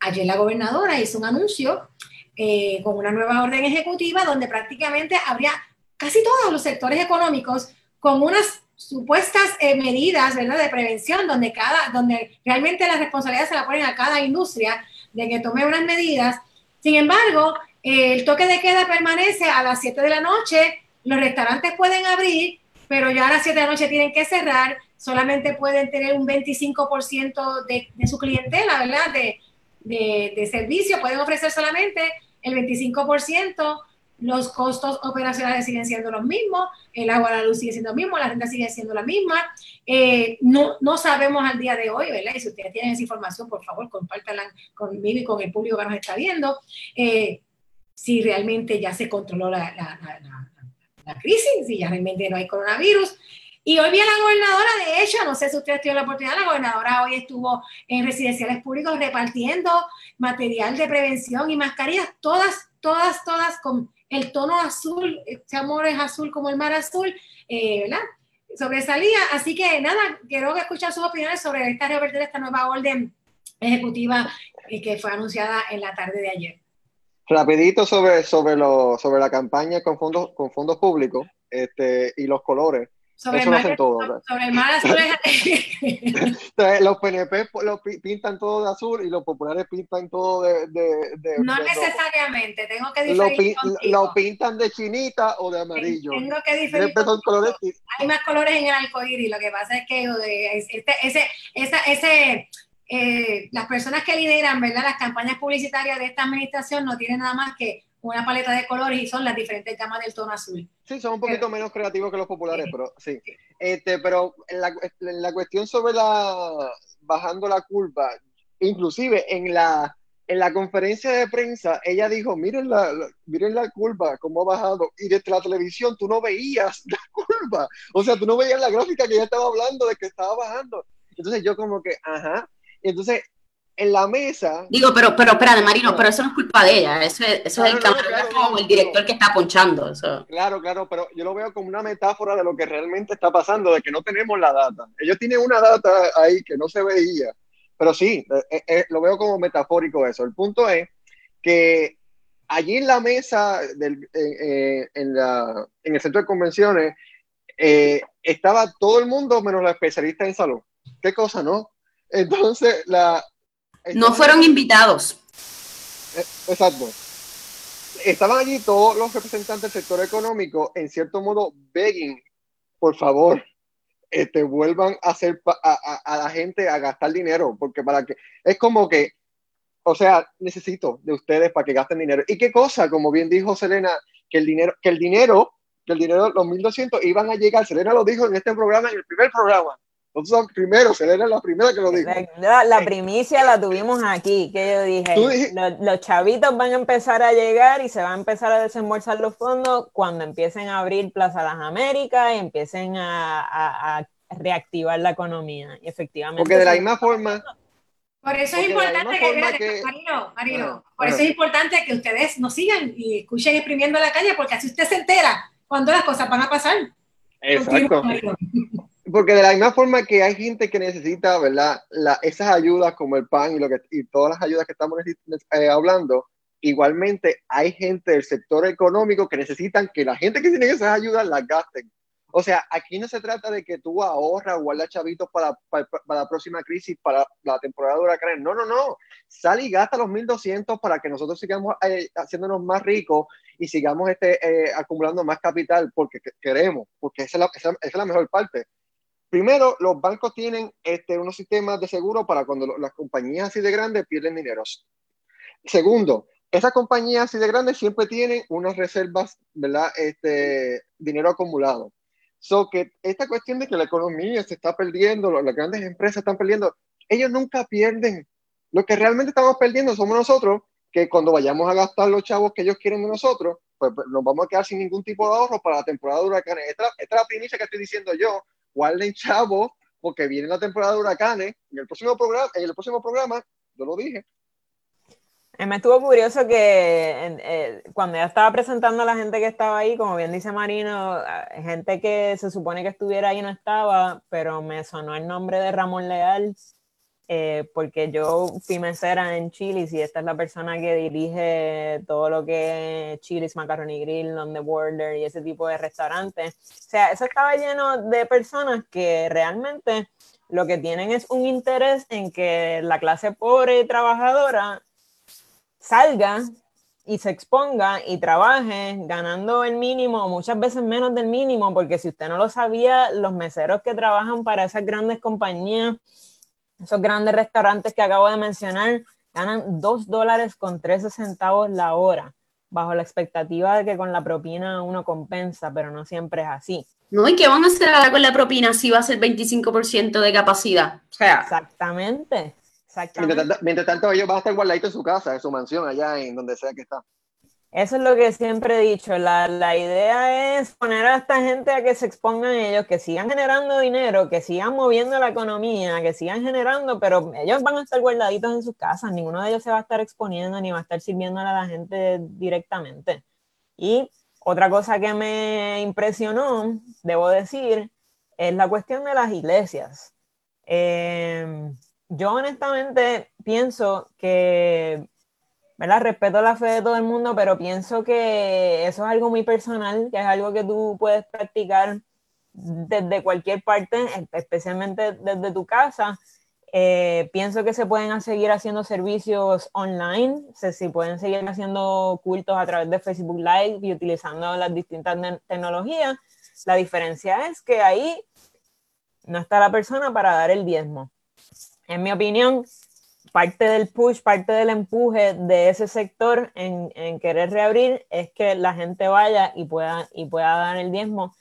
ayer la gobernadora hizo un anuncio eh, con una nueva orden ejecutiva donde prácticamente habría casi todos los sectores económicos con unas supuestas eh, medidas ¿verdad? de prevención donde, cada, donde realmente la responsabilidad se la ponen a cada industria de que tome unas medidas. Sin embargo, el toque de queda permanece a las 7 de la noche, los restaurantes pueden abrir, pero ya a las 7 de la noche tienen que cerrar, solamente pueden tener un 25% de, de, su clientela, ¿verdad? De, de, de, servicio, pueden ofrecer solamente el 25%, los costos operacionales siguen siendo los mismos, el agua, la luz sigue siendo lo mismo, la renta sigue siendo la misma. Eh, no, no sabemos al día de hoy, ¿verdad? Y si ustedes tienen esa información, por favor, compártanla conmigo y con el público que nos está viendo. Eh, si realmente ya se controló la, la, la, la, crisis, si ya realmente no hay coronavirus. Y hoy vi a la gobernadora, de hecho, no sé si ustedes tuvieron la oportunidad, la gobernadora hoy estuvo en residenciales públicos repartiendo material de prevención y mascarillas, todas, todas, todas con el tono azul, ese amor es azul como el mar azul, eh, ¿verdad? Sobresalía. Así que nada, quiero escuchar sus opiniones sobre esta revertir esta nueva orden ejecutiva que fue anunciada en la tarde de ayer. Rapidito sobre, sobre, lo, sobre la campaña con fondos, con fondos públicos este, y los colores. Sobre Eso el, mar, todo, sobre el mar azul. los PNP lo pintan todo de azul y los populares pintan todo de... de, de no de necesariamente, tengo que diferir lo, lo, pintan de chinita o de amarillo. Tengo que diferir colores. Hay más colores en el arcoíris, lo que pasa es que este, ese, esa, ese eh, las personas que lideran ¿verdad? las campañas publicitarias de esta administración no tienen nada más que una paleta de colores y son las diferentes gamas del tono azul. Sí, son un poquito menos creativos que los populares, pero sí. Este, pero en la, en la, cuestión sobre la bajando la curva, inclusive en la en la conferencia de prensa, ella dijo, miren la, miren la curva, cómo ha bajado. Y desde la televisión tú no veías la curva. O sea, tú no veías la gráfica que ella estaba hablando de que estaba bajando. Entonces yo como que, ajá, entonces, en la mesa. Digo, pero, pero, espérate, Marino, pero eso no es culpa de ella, eso es, eso es el el director que está ponchando. Eso. Claro, claro, pero yo lo veo como una metáfora de lo que realmente está pasando, de que no tenemos la data. Ellos tienen una data ahí que no se veía, pero sí, eh, eh, lo veo como metafórico eso. El punto es que allí en la mesa, del, eh, en, la, en el centro de convenciones, estaba todo el mundo menos la especialista en salud. ¿Qué cosa, no? Entonces, la... No fueron invitados. Eh, exacto. Estaban allí todos los representantes del sector económico, en cierto modo, begging, por favor, este, vuelvan a hacer a, a, la gente a gastar dinero, porque para que es como que, o sea, necesito de ustedes para que gasten dinero. ¿Y qué cosa? Como bien dijo Selena, que el dinero, que el dinero, que el dinero, los 1.200 iban a llegar, Selena lo dijo en este programa, en el primer programa, nosotros somos Selena es la primera que lo dijo. La, primicia la tuvimos aquí, que yo dije, los, chavitos van a empezar a llegar y se van a empezar a desembolsar los fondos cuando empiecen a abrir Plaza Las Américas y empiecen a, reactivar la economía. Y efectivamente. Porque de la misma forma. Por eso es importante que, Marino, Marino, por eso es importante que ustedes nos sigan y escuchen exprimiendo la calle, porque así usted se entera cuando las cosas van a pasar. Exacto. Porque de la misma forma que hay gente que necesita, ¿verdad? Esas ayudas como el PAN y, lo que, y todas las ayudas que estamos eh, hablando, igualmente hay gente del sector económico que necesitan que la gente que tiene esas ayudas las gasten. O sea, aquí no se trata de que tú ahorras o guardas chavitos para, para, la próxima crisis, para la temporada de huracanes. No, no, no. Sal y gasta los 1.200 para que nosotros sigamos eh, haciéndonos más ricos y sigamos este, eh, acumulando más capital porque queremos, porque esa es la, esa es la mejor parte. Primero, los bancos tienen este, unos sistemas de seguro para cuando las compañías así de grandes pierden dinero. Segundo, esas compañías así de grandes siempre tienen unas reservas, ¿verdad? Este, dinero acumulado. So que esta cuestión de que la economía se está perdiendo, las grandes empresas están perdiendo, ellos nunca pierden. Lo que realmente estamos perdiendo somos nosotros, que cuando vayamos a gastar los chavos que ellos quieren de nosotros, pues, pues nos vamos a quedar sin ningún tipo de ahorro para la temporada de huracanes. Esta, esta es la primicia que estoy diciendo yo. Guarden chavos, porque viene la temporada de huracanes. En el próximo programa, en el próximo programa, yo lo dije, me estuvo curioso que eh, cuando ya estaba presentando a la gente que estaba ahí, como bien dice Marino, gente que se supone que estuviera ahí no estaba, pero me sonó el nombre de Ramón Leal, eh, porque yo fui mesera en Chili's y esta es la persona que dirige todo lo que es Chili's, Macaroni Grill, On the Border y ese tipo de restaurantes. O sea, eso estaba lleno de personas que realmente lo que tienen es un interés en que la clase pobre y trabajadora salga y se exponga y trabaje ganando el mínimo, muchas veces menos del mínimo, porque si usted no lo sabía, los meseros que trabajan para esas grandes compañías, esos grandes restaurantes que acabo de mencionar, ganan 2 dólares con 13 centavos la hora, bajo la expectativa de que con la propina uno compensa, pero no siempre es así. No, ¿y qué van a hacer ahora con la propina si va a ser 25% de capacidad? O sea, Exactamente. Mientras tanto, ellos van a estar guardaditos en su casa, en su mansión, allá en donde sea que está. Eso es lo que siempre he dicho. La, la, idea es poner a esta gente a que se expongan ellos, que sigan generando dinero, que sigan moviendo la economía, que sigan generando, pero ellos van a estar guardaditos en sus casas. Ninguno de ellos se va a estar exponiendo ni va a estar sirviendo a la gente directamente. Y otra cosa que me impresionó, debo decir, es la cuestión de las iglesias. Eh, yo honestamente pienso que, ¿verdad? Respeto la fe de todo el mundo, pero pienso que eso es algo muy personal, que es algo que tú puedes practicar desde cualquier parte, especialmente desde tu casa. Eh, pienso que se pueden seguir haciendo servicios online, se, se pueden seguir haciendo cultos a través de Facebook Live y utilizando las distintas tecnologías. La diferencia es que ahí no está la persona para dar el diezmo en mi opinión, parte del push, parte del empuje de ese sector en, querer reabrir es que la gente vaya y pueda, y pueda dar el diezmo.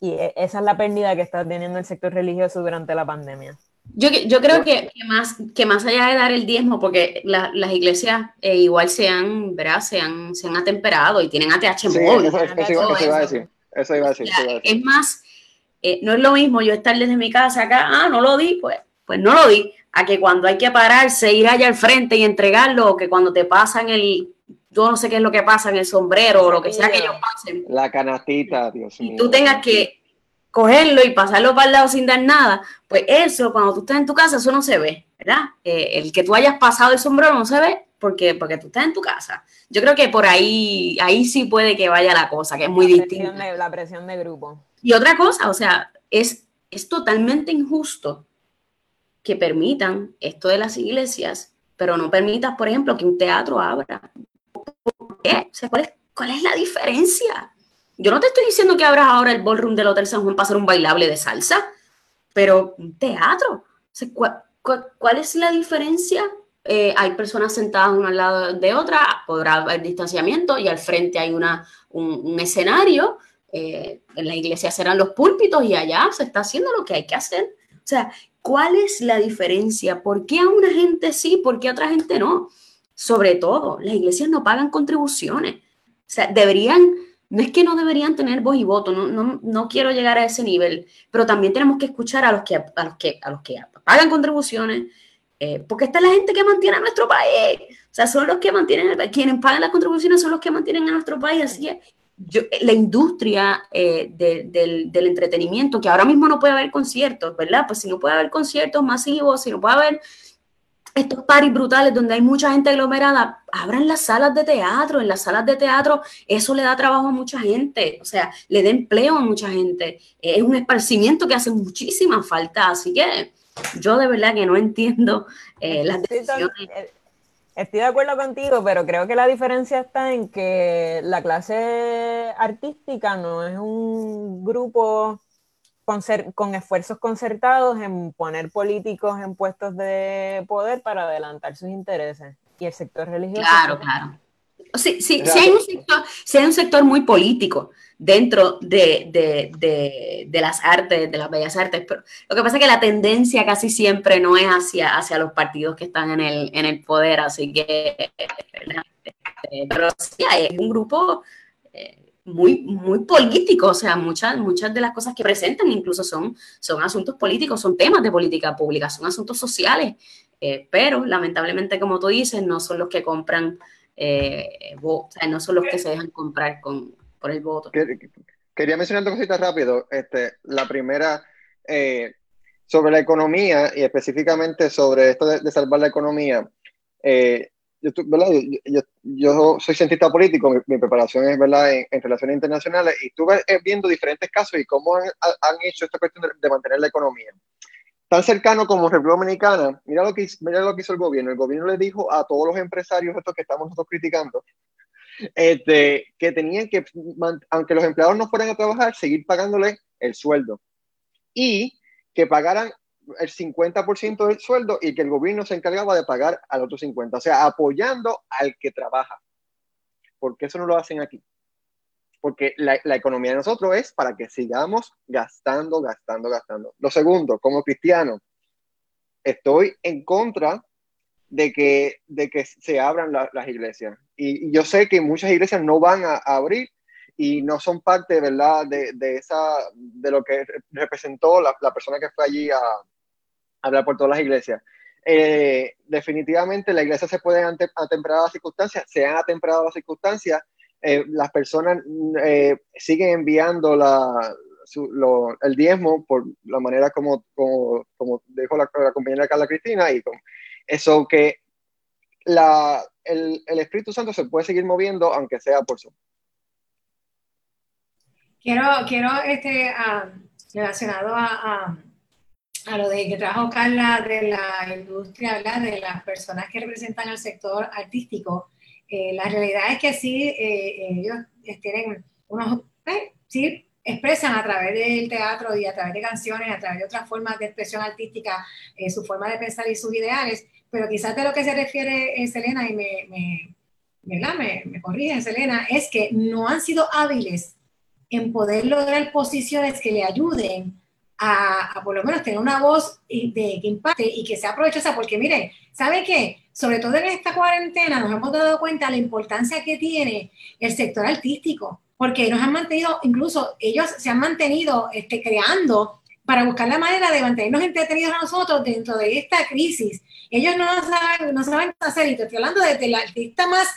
Y e, esa es la pérdida que está teniendo el sector religioso durante la pandemia. Yo, yo creo que, más, que más allá de dar el diezmo, porque las iglesias eh, igual se han, ¿verdad? Se han, se han atemperado y tienen ATH móvil. Eso, iba a decir. Eso iba a decir. Es más, eh, no es lo mismo yo estar desde mi casa acá, ah, no lo di, pues pues no lo di, a que cuando hay que pararse, ir allá al frente y entregarlo, o que cuando te pasan el, yo no sé qué es lo que pasa en el sombrero, o lo que sea que ellos pasen. La canastita, Dios mío. Y tú tengas que cogerlo y pasarlo para el lado sin dar nada, pues eso, cuando tú estás en tu casa, eso no se ve, ¿verdad? Eh, el que tú hayas pasado el sombrero no se ve porque, porque tú estás en tu casa. Yo creo que por ahí, ahí sí puede que vaya la cosa, que es muy distinta. La presión de grupo. Y otra cosa, o sea, es, es totalmente injusto que permitan esto de las iglesias, pero no permitas, por ejemplo, que un teatro abra. ¿cuál, es, ¿Cuál es la diferencia? Yo no te estoy diciendo que abras ahora el ballroom del Hotel San Juan para hacer un bailable de salsa, pero un teatro. ¿cuál, es la diferencia? Eh, hay personas sentadas una al lado de otra, podrá haber distanciamiento y al frente hay una, un, escenario. Eh, en la iglesia serán los púlpitos y allá se está haciendo lo que hay que hacer. O sea, ¿Cuál es la diferencia? ¿Por qué a una gente sí, por qué a otra gente no? Sobre todo, las iglesias no pagan contribuciones. O sea, deberían, no es que no deberían tener voz y voto, no, no, no quiero llegar a ese nivel, pero también tenemos que escuchar a los que, a los que, a los que pagan contribuciones, eh, porque está la gente que mantiene a nuestro país. O sea, son los que mantienen, quienes pagan las contribuciones son los que mantienen a nuestro país. Así que la industria eh, del, entretenimiento, que ahora mismo no puede haber conciertos, ¿verdad? Pues si no puede haber conciertos masivos, si no puede haber estos paris brutales donde hay mucha gente aglomerada, abran las salas de teatro. En las salas de teatro eso le da trabajo a mucha gente, o sea, le da empleo a mucha gente. Es un esparcimiento que hace muchísima falta, así que yo de verdad que no entiendo eh, las decisiones. Estoy de acuerdo contigo, pero creo que la diferencia está en que la clase artística no es un grupo con, esfuerzos concertados en poner políticos en puestos de poder para adelantar sus intereses. Y el sector religioso. Claro, claro. Sí, sí, sí, hay un sector, hay un sector muy político dentro de, las artes, de las bellas artes, pero lo que pasa es que la tendencia casi siempre no es hacia, hacia los partidos que están en el, en el poder, así que, pero sí, hay un grupo eh, muy, muy político, o sea, muchas, muchas de las cosas que presentan incluso son, son asuntos políticos, son temas de política pública, son asuntos sociales, eh, pero lamentablemente, como tú dices, no son los que compran, eh, o no son los que se dejan comprar con, por el voto. Quería mencionar dos cositas rápido. Este, la primera, eh, sobre la economía y específicamente sobre esto de, salvar la economía. Eh, yo, soy cientista político, mi, preparación es ¿verdad? En, relaciones internacionales y estuve eh, viendo diferentes casos y cómo han hecho esta cuestión de, mantener la economía. Tan cercano como República Dominicana, mira lo, que, mira lo que hizo el gobierno. El gobierno le dijo a todos los empresarios estos que estamos nosotros criticando, este, que tenían que, aunque los empleados no fueran a trabajar, seguir pagándole el sueldo. Y que pagaran el 50% del sueldo y que el gobierno se encargaba de pagar al otro 50%, o sea, apoyando al que trabaja. ¿Por qué eso no lo hacen aquí? Porque la, la economía de nosotros es para que sigamos gastando, gastando, gastando. Lo segundo, como cristiano, estoy en contra de que, de que se abran las iglesias. Y, yo sé que muchas iglesias no van a, abrir y no son parte, ¿verdad?, de, de, esa, de lo que representó la, la persona que fue allí a, hablar por todas las iglesias. Eh, definitivamente la iglesia se puede ante, a tempradas circunstancias, sean a tempradas circunstancias, eh, las personas eh, siguen enviando la, el diezmo por la manera como, como, como dijo la, la, compañera Carla Cristina y con, eso que la, el, el, Espíritu Santo se puede seguir moviendo aunque sea por su. Quiero, quiero este, relacionado a, a, lo de que trajo Carla de la industria, de las personas que representan el sector artístico. Eh, la realidad es que sí, eh, ellos tienen unos, eh, sí, expresan a través del teatro y a través de canciones, a través de otras formas de expresión artística, su forma de pensar y sus ideales, pero quizás de lo que se refiere eh, Selena, y me, me, me, me corrige Selena, es que no han sido hábiles en poder lograr posiciones que le ayuden a, por lo menos tener una voz de, que impacte y que sea provechosa, porque miren, ¿saben qué? Sobre todo en esta cuarentena nos hemos dado cuenta de la importancia que tiene el sector artístico, porque nos han mantenido, incluso ellos se han mantenido este, creando para buscar la manera de mantenernos entretenidos a nosotros dentro de esta crisis. Ellos no saben, no saben qué hacer, y te estoy hablando desde el artista más,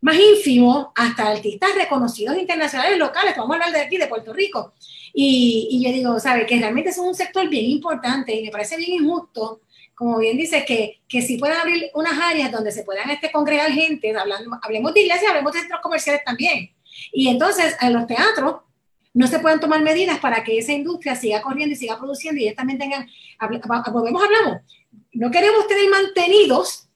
más ínfimo hasta artistas reconocidos internacionales locales, vamos a hablar de aquí, de Puerto Rico. Y, y yo digo, ¿sabe? Que realmente es un sector bien importante y me parece bien injusto, como bien dice, que, que si puedan abrir unas áreas donde se puedan este, congregar gente, hablando, hablemos de iglesias, hablemos de centros comerciales también. Y entonces, en los teatros, no se pueden tomar medidas para que esa industria siga corriendo y siga produciendo y ellos también tengan, volvemos, hablamos, no queremos tener mantenidos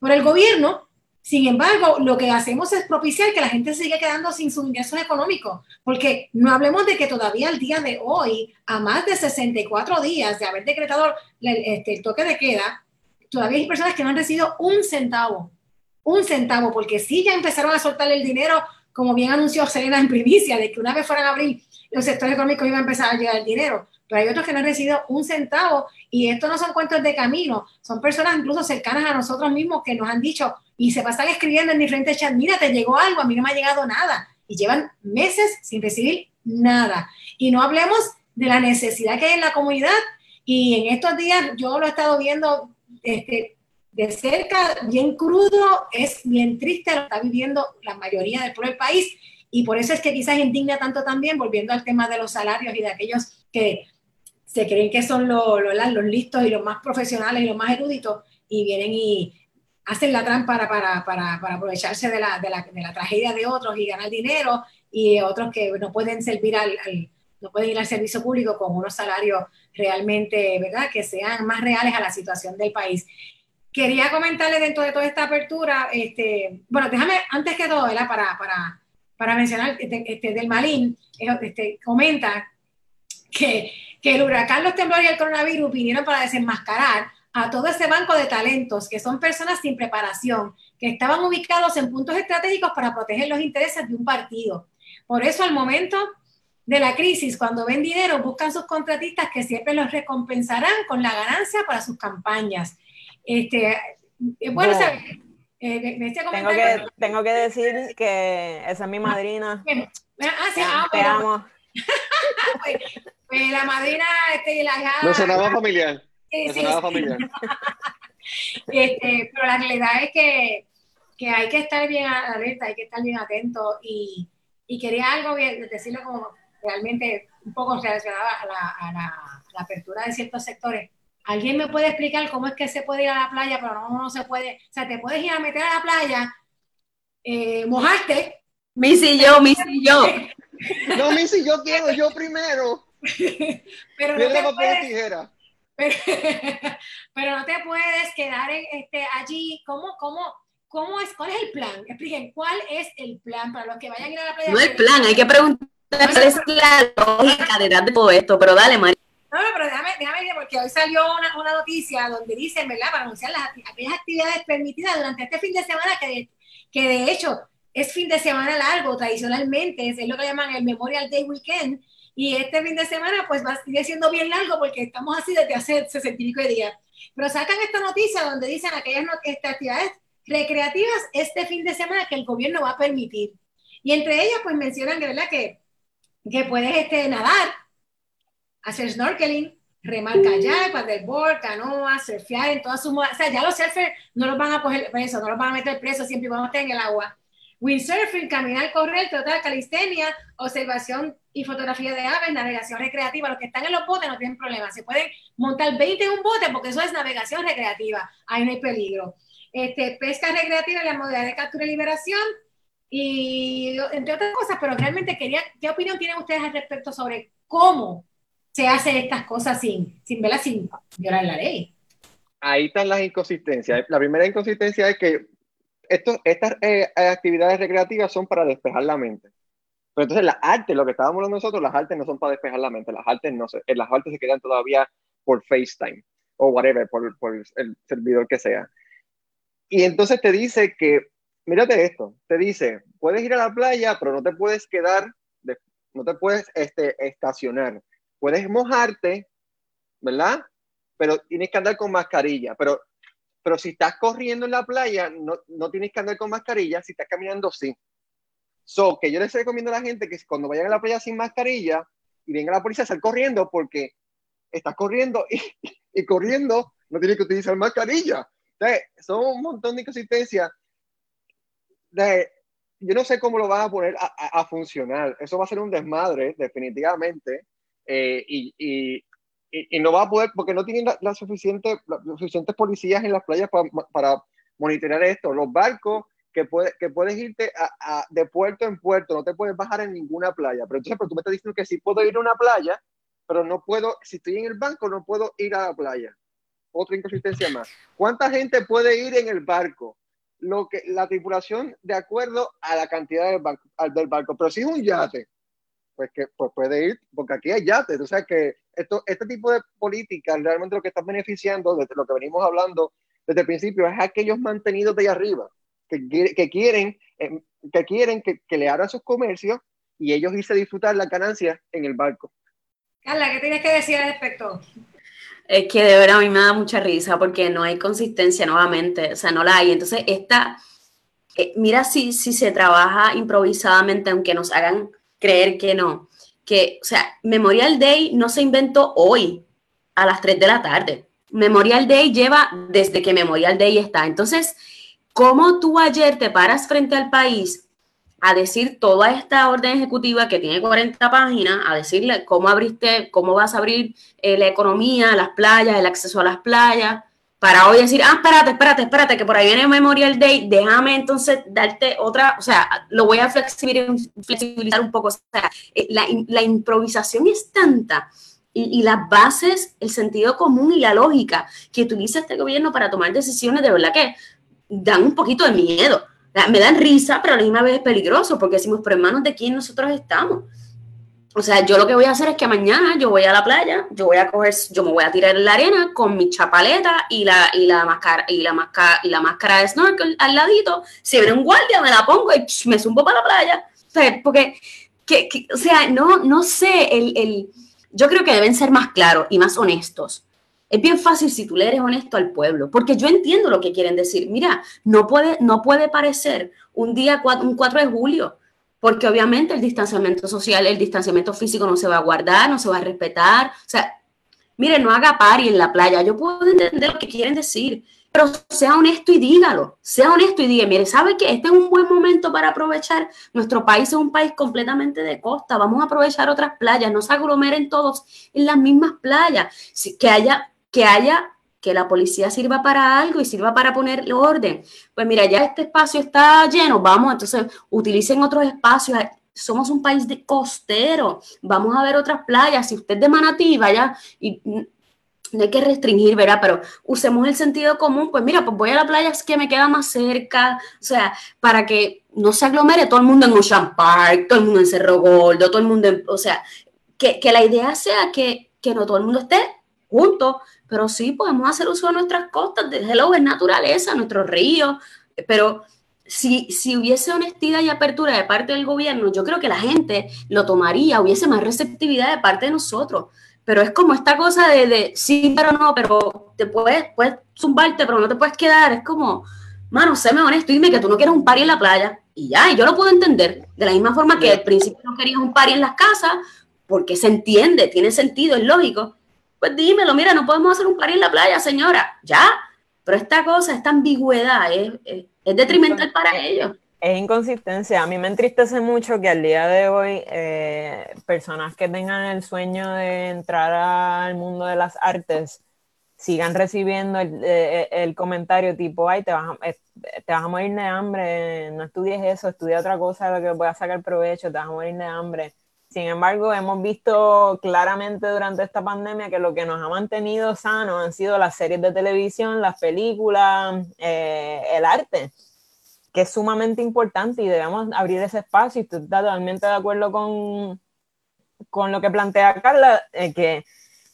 por el gobierno, sin embargo, lo que hacemos es propiciar que la gente siga quedando sin sus ingresos económicos, porque no hablemos de que todavía el día de hoy, a más de 64 días de haber decretado este, el toque de queda, todavía hay personas que no han recibido un centavo, un centavo, porque sí ya empezaron a soltar el dinero como bien anunció Serena en primicia, de que una vez fueran a abrir los sectores económicos iba a empezar a llegar el dinero. Pero hay otros que no han recibido un centavo y esto no son cuentos de camino, son personas incluso cercanas a nosotros mismos que nos han dicho y se pasan escribiendo en diferentes chats, mira, te llegó algo, a mí no me ha llegado nada. Y llevan meses sin recibir nada. Y no hablemos de la necesidad que hay en la comunidad. Y en estos días yo lo he estado viendo este, de cerca, bien crudo, es bien triste lo está viviendo la mayoría del pueblo del país y por eso es que quizás indigna tanto también, volviendo al tema de los salarios y de aquellos que se creen que son los, los, listos y los más profesionales y los más eruditos y vienen y hacen la trampa para, para, para, para aprovecharse de la, de, la, de la, tragedia de otros y ganar dinero y otros que no pueden servir al, no pueden ir al servicio público con unos salarios realmente, ¿verdad?, que sean más reales a la situación del país. Quería comentarle dentro de toda esta apertura, este, bueno, déjame, antes que todo, ¿verdad? Para, para, para mencionar, este, este del Malín, este, comenta que, que el huracán, los temblores y el coronavirus vinieron para desenmascarar a todo ese banco de talentos, que son personas sin preparación, que estaban ubicados en puntos estratégicos para proteger los intereses de un partido. Por eso al momento de la crisis, cuando ven dinero, buscan sus contratistas que siempre los recompensarán con la ganancia para sus campañas. Este, bueno, eh, tengo, que, tengo que decir que esa es mi madrina. Ah, sí, ah, Te amo. Pues, pues, la madrina este, la hija... No sonaba familiar. Sí, no sonaba familiar. este, pero la realidad es que, que, hay que estar bien alerta, hay que estar bien atento y, y quería algo bien, decirlo como realmente un poco relacionado a la, a la, la apertura de ciertos sectores ¿Alguien me puede explicar cómo es que se puede ir a la playa, pero no, no se puede? O sea, te puedes ir a meter a la playa, eh, mojarte. Missy yo, Missy yo. No, Missy, yo quiero, yo primero. pero, no te puedes, pero, no te puedes quedar este, allí. ¿Cómo, cómo, cómo es, ¿Cuál es el plan? Expliquen, ¿cuál es el plan para los que vayan a ir a la playa? No hay plan, hay que preguntar cuál es la lógica detrás de todo esto, pero dale, María. No, no, pero déjame, déjame decir, porque hoy salió una, una, noticia donde dicen, ¿verdad?, para anunciar las, aquellas actividades permitidas durante este fin de semana, que de, que de hecho es fin de semana largo, tradicionalmente, es, lo que llaman el Memorial Day Weekend, y este fin de semana pues va a seguir siendo bien largo porque estamos así desde hace 60 y pico de días. Pero sacan esta noticia donde dicen aquellas estas actividades recreativas este fin de semana que el gobierno va a permitir. Y entre ellas pues mencionan que, ¿verdad? que, que puedes este, nadar, hacer snorkeling, remar kayak, paddleboard, canoa, surfear en todas sus O sea, ya los surfers no los van a coger preso, no los van a meter preso siempre y cuando estén en el agua. Windsurfing, caminar, correr, trotar, calistenia, observación y fotografía de aves, navegación recreativa. Los que están en los botes no tienen problema. Se pueden montar 20 en un bote porque eso es navegación recreativa. Ahí no hay peligro. Este, pesca recreativa la modalidad de captura y liberación. Y entre otras cosas, pero realmente quería, ¿qué opinión tienen ustedes al respecto sobre cómo se hacen estas cosas sin, sin, sin violar la ley. Ahí están las inconsistencias. La primera inconsistencia es que estas eh, actividades recreativas son para despejar la mente. Pero entonces las artes, lo que estábamos hablando nosotros, las artes no son para despejar la mente. Las artes no se, las artes se quedan todavía por FaceTime o whatever, por, por el servidor que sea. Y entonces te dice que, mírate esto, te dice, puedes ir a la playa, pero no te puedes quedar, no te puedes este, estacionar puedes mojarte, ¿verdad? Pero tienes que andar con mascarilla. Pero, pero si estás corriendo en la playa, no, no tienes que andar con mascarilla. Si estás caminando, sí. So, que yo les recomiendo a la gente que cuando vayan a la playa sin mascarilla y venga la policía, sal corriendo porque estás corriendo y, y corriendo no tienes que utilizar mascarilla. Entonces, son un montón de inconsistencias. De, yo no sé cómo lo van a poner a, a, a, funcionar. Eso va a ser un desmadre, definitivamente. Eh, y, y, y, no va a poder porque no tienen las suficientes policías en las playas para, monitorear esto. Los barcos que, puede, que puedes irte a, de puerto en puerto, no te puedes bajar en ninguna playa. Pero entonces, pero tú me estás diciendo que sí puedo ir a una playa, pero no puedo, si estoy en el banco, no puedo ir a la playa. Otra inconsistencia más. ¿Cuánta gente puede ir en el barco? Lo que, la tripulación de acuerdo a la cantidad del, banco, del barco. Pero si es un yate, pues que pues puede ir, porque aquí hay yates, o sea que esto, este tipo de políticas realmente lo que está beneficiando, desde lo que venimos hablando desde el principio, es aquellos mantenidos de ahí arriba, que, que quieren, eh, que, quieren que, que, le abran sus comercios y ellos irse a disfrutar la ganancia en el barco. Carla, ¿qué tienes que decir al respecto? Es que de verdad a mí me da mucha risa porque no hay consistencia nuevamente, o sea, no la hay. Entonces, esta, eh, mira si, si se trabaja improvisadamente, aunque nos hagan creer que no. Que, o sea, Memorial Day no se inventó hoy a las 3 de la tarde. Memorial Day lleva desde que Memorial Day está. Entonces, ¿cómo tú ayer te paras frente al país a decir toda esta orden ejecutiva que tiene 40 páginas, a decirle cómo abriste, cómo vas a abrir eh, la economía, las playas, el acceso a las playas, para hoy decir, ah, espérate, espérate, espérate, que por ahí viene Memorial Day, déjame entonces darte otra, o sea, lo voy a flexibilizar un poco, o sea, eh, la, la improvisación es tanta y, y, las bases, el sentido común y la lógica que utiliza este gobierno para tomar decisiones, de verdad que dan un poquito de miedo. Me dan risa, pero a la misma vez es peligroso, porque decimos, pero en manos de quién nosotros estamos. O sea, yo lo que voy a hacer es que mañana yo voy a la playa, yo voy a coger, yo me voy a tirar en la arena con mi chapaleta y la, y la máscara, y la máscara, y la máscara de snorkel al ladito. Si viene un guardia, me la pongo y me zumbo para la playa. O sea, porque, que, o sea, no, no sé, el, el, yo creo que deben ser más claros y más honestos. Es bien fácil si tú le eres honesto al pueblo, porque yo entiendo lo que quieren decir. Mira, no puede, no puede parecer un día, un 4 de julio, porque obviamente el distanciamiento social, el distanciamiento físico no se va a guardar, no se va a respetar. O sea, mire, no haga pari en la playa. Yo puedo entender lo que quieren decir, pero sea honesto y dígalo. Sea honesto y diga, mire, ¿sabe que este es un buen momento para aprovechar? Nuestro país es un país completamente de costa. Vamos a aprovechar otras playas. No se aglomeren todos en las mismas playas. Que haya, que haya que la policía sirva para algo y sirva para poner orden. Pues mira, ya este espacio está lleno, vamos, entonces utilicen otros espacios. Somos un país de costero, vamos a ver otras playas. Si usted es de Manatí, vaya y no hay que restringir, ¿verdad? Pero usemos el sentido común, pues mira, pues voy a la playa que me queda más cerca, o sea, para que no se aglomere todo el mundo en Ocean Park, todo el mundo en Cerro Gordo, todo el mundo en, o sea, que, que la idea sea que, que no todo el mundo esté junto, pero sí podemos hacer uso de nuestras costas, de hello, es naturaleza, nuestros ríos, pero si, si hubiese honestidad y apertura de parte del gobierno, yo creo que la gente lo tomaría, hubiese más receptividad de parte de nosotros. Pero es como esta cosa de, de sí, pero no, pero te puedes, puedes zumbarte, pero no te puedes quedar. Es como, mano, séme honesto, dime que tú no quieres un party en la playa. Y ya, y yo lo puedo entender. De la misma forma que al principio no querías un party en las casas, porque se entiende, tiene sentido, es lógico pues dímelo, mira, no podemos hacer un party en la playa, señora, ya. Pero esta cosa, esta ambigüedad es, detrimental para ellos. Es inconsistencia. A mí me entristece mucho que al día de hoy eh, personas que tengan el sueño de entrar al mundo de las artes sigan recibiendo el, eh, comentario tipo, ay, te vas, a, eh, te vas a morir de hambre, no estudies eso, estudia otra cosa de lo que puedas sacar provecho, te vas a morir de hambre. Sin embargo, hemos visto claramente durante esta pandemia que lo que nos ha mantenido sanos han sido las series de televisión, las películas, eh, el arte, que es sumamente importante y debemos abrir ese espacio. Estoy totalmente de acuerdo con, con lo que plantea Carla, eh, que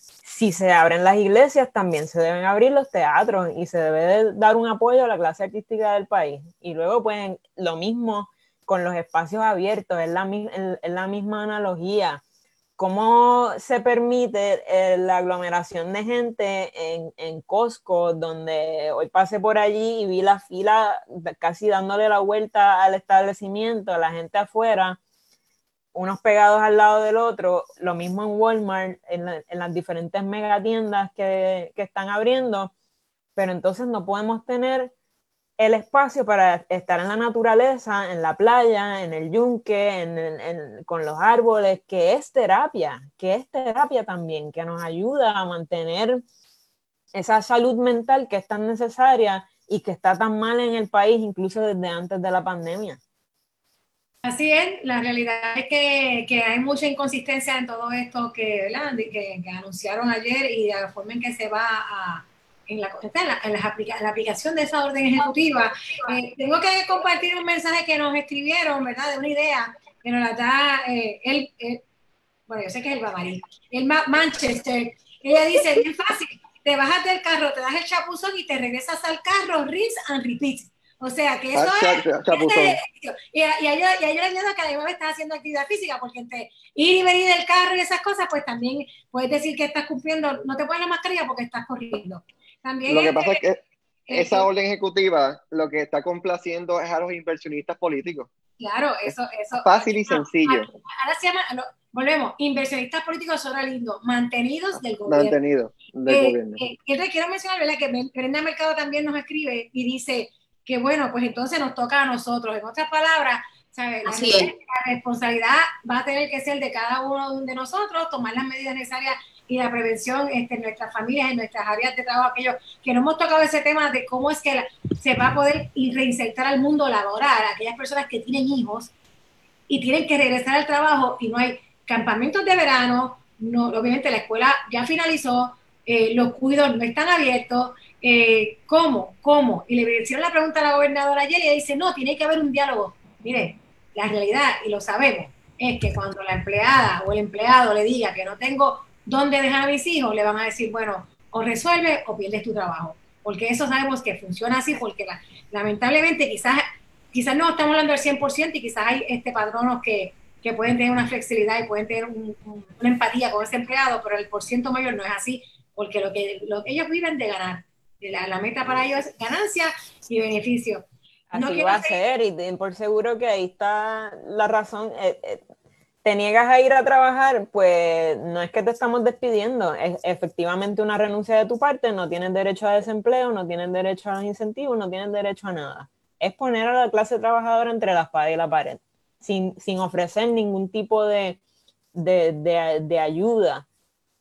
si se abren las iglesias, también se deben abrir los teatros y se debe dar un apoyo a la clase artística del país. Y luego, pues, lo mismo con los espacios abiertos, es la, la misma analogía. ¿Cómo se permite eh, la aglomeración de gente en, en, Costco, donde hoy pasé por allí y vi la fila casi dándole la vuelta al establecimiento, la gente afuera, unos pegados al lado del otro, lo mismo en Walmart, en, en las diferentes megatiendas que, que están abriendo, pero entonces no podemos tener el espacio para estar en la naturaleza, en la playa, en el yunque, con los árboles, que es terapia, que es terapia también, que nos ayuda a mantener esa salud mental que es tan necesaria y que está tan mal en el país, incluso desde antes de la pandemia. Así es, la realidad es que, hay mucha inconsistencia en todo esto que, que, que anunciaron ayer y de la forma en que se va a en la, en la, aplicación de esa orden ejecutiva. Eh, tengo que compartir un mensaje que nos escribieron, ¿verdad? De una idea que nos la da eh, él, bueno, yo sé que es el Bamarí, el Manchester. Ella dice, bien fácil, te bajas del carro, te das el chapuzón y te regresas al carro, rinse and repeat. O sea, que eso es... y, y, y, yo, le añado que además estás haciendo actividad física, porque entre ir y venir del carro y esas cosas, pues también puedes decir que estás cumpliendo, no te pones la mascarilla porque estás corriendo lo que pasa es que esa orden ejecutiva lo que está complaciendo es a los inversionistas políticos. Claro, eso, eso. Fácil y sencillo. Ahora se llama, volvemos, inversionistas políticos son lindo, mantenidos del gobierno. Mantenidos del eh, gobierno. Eh, quiero mencionar, ¿verdad? Que Brenda Mercado también nos escribe y dice que bueno, pues entonces nos toca a nosotros. En otras palabras, ¿sabes? La, la responsabilidad va a tener que ser de cada uno de nosotros, tomar las medidas necesarias y la prevención este, en nuestras familias, en nuestras áreas de trabajo, aquellos que no hemos tocado ese tema de cómo es que se va a poder reinsertar al mundo laboral, aquellas personas que tienen hijos y tienen que regresar al trabajo y no hay campamentos de verano, no, obviamente la escuela ya finalizó, eh, los cuidados no están abiertos, eh, ¿cómo? ¿Cómo? Y le hicieron la pregunta a la gobernadora ayer y ella dice, no, tiene que haber un diálogo. Mire, la realidad, y lo sabemos, es que cuando la empleada o el empleado le diga que no tengo dónde dejar a mis hijos, le van a decir, bueno, o resuelve o pierdes tu trabajo. Porque eso sabemos que funciona así, porque lamentablemente quizás, quizás no estamos hablando del 100% y quizás hay este padronos que, que pueden tener una flexibilidad y pueden tener una empatía con ese empleado, pero el porciento mayor no es así, porque lo que, lo que ellos viven de ganar. La, la meta para ellos es ganancia y beneficio. Así va a ser, y por seguro que ahí está la razón. Eh, eh, te niegas a ir a trabajar, pues no es que te estamos despidiendo, es efectivamente una renuncia de tu parte, no tienes derecho a desempleo, no tienes derecho a los incentivos, no tienes derecho a nada. Es poner a la clase trabajadora entre la espada y la pared, sin, sin ofrecer ningún tipo de, de, de, de ayuda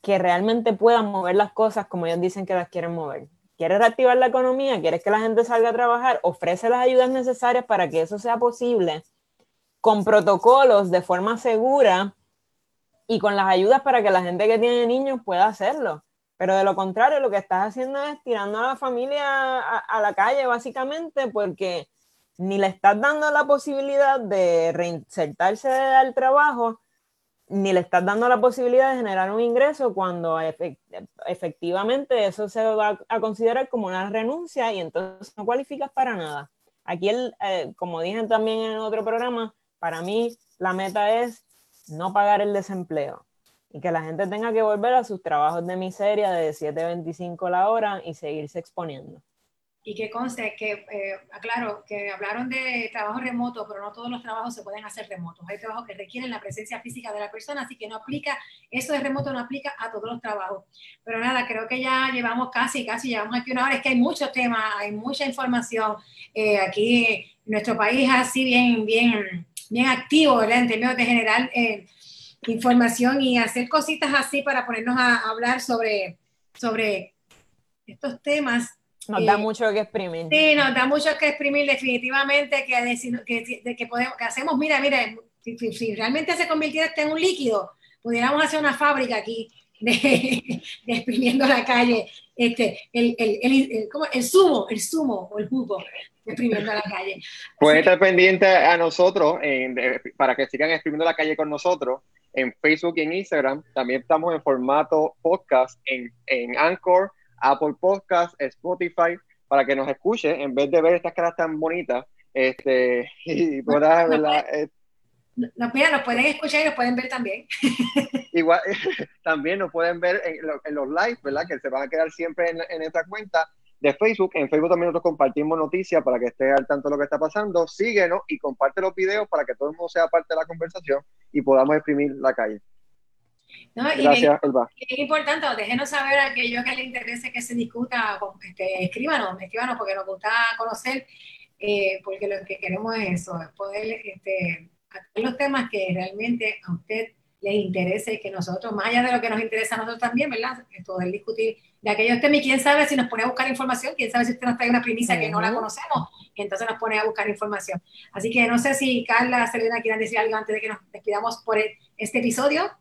que realmente pueda mover las cosas como ellos dicen que las quieren mover. ¿Quieres reactivar la economía? ¿Quieres que la gente salga a trabajar? Ofrece las ayudas necesarias para que eso sea posible, con protocolos de forma segura y con las ayudas para que la gente que tiene niños pueda hacerlo. Pero de lo contrario, lo que estás haciendo es tirando a la familia a, la calle, básicamente, porque ni le estás dando la posibilidad de reinsertarse al trabajo, ni le estás dando la posibilidad de generar un ingreso cuando efectivamente eso se va a considerar como una renuncia y entonces no cualificas para nada. Aquí, el, eh, como dije también en otro programa, para mí la meta es no pagar el desempleo y que la gente tenga que volver a sus trabajos de miseria de 7.25 la hora y seguirse exponiendo y que conste que, eh, aclaro, que hablaron de trabajo remoto, pero no todos los trabajos se pueden hacer remotos. Hay trabajos que requieren la presencia física de la persona, así que no aplica, eso de remoto no aplica a todos los trabajos. Pero nada, creo que ya llevamos casi, casi llevamos aquí una hora. Es que hay muchos temas, hay mucha información. Eh, aquí nuestro país así bien, bien, bien activo, ¿verdad? En términos de generar eh, información y hacer cositas así para ponernos a hablar sobre, sobre estos temas nos da mucho que exprimir. Sí, nos da mucho que exprimir, definitivamente, que, que, que, podemos, que hacemos, mira, mira, si, realmente se convirtiera en un líquido, pudiéramos hacer una fábrica aquí de, exprimiendo la calle, este, el, el, el, el, zumo, el zumo o el jugo, exprimiendo la calle. Pueden estar pendientes a nosotros para que sigan exprimiendo la calle con nosotros en Facebook y en Instagram. También estamos en formato podcast en, en Anchor Apple Podcast, Spotify, para que nos escuche en vez de ver estas caras tan bonitas. Este, y puedas, eh, no, mira, nos pueden escuchar y nos pueden ver también. Igual, también nos pueden ver en, los live, ¿verdad? Que se van a quedar siempre en, en esta cuenta de Facebook. En Facebook también nosotros compartimos noticias para que estés al tanto de lo que está pasando. Síguenos y comparte los videos para que todo el mundo sea parte de la conversación y podamos exprimir la calle. Gracias, Elba. Es importante, déjenos saber a aquellos que les interese que se discuta, este, escríbanos, escríbanos porque nos gusta conocer, eh, porque lo que queremos es eso, poder este, los temas que realmente a usted les interese que nosotros, más allá de lo que nos interesa a nosotros también, ¿verdad? Poder discutir de aquellos temas y quién sabe si nos pone a buscar información, quién sabe si usted nos trae una primicia que no la conocemos y entonces nos pone a buscar información. Así que no sé si Carla, Selena quieran decir algo antes de que nos despidamos por este episodio.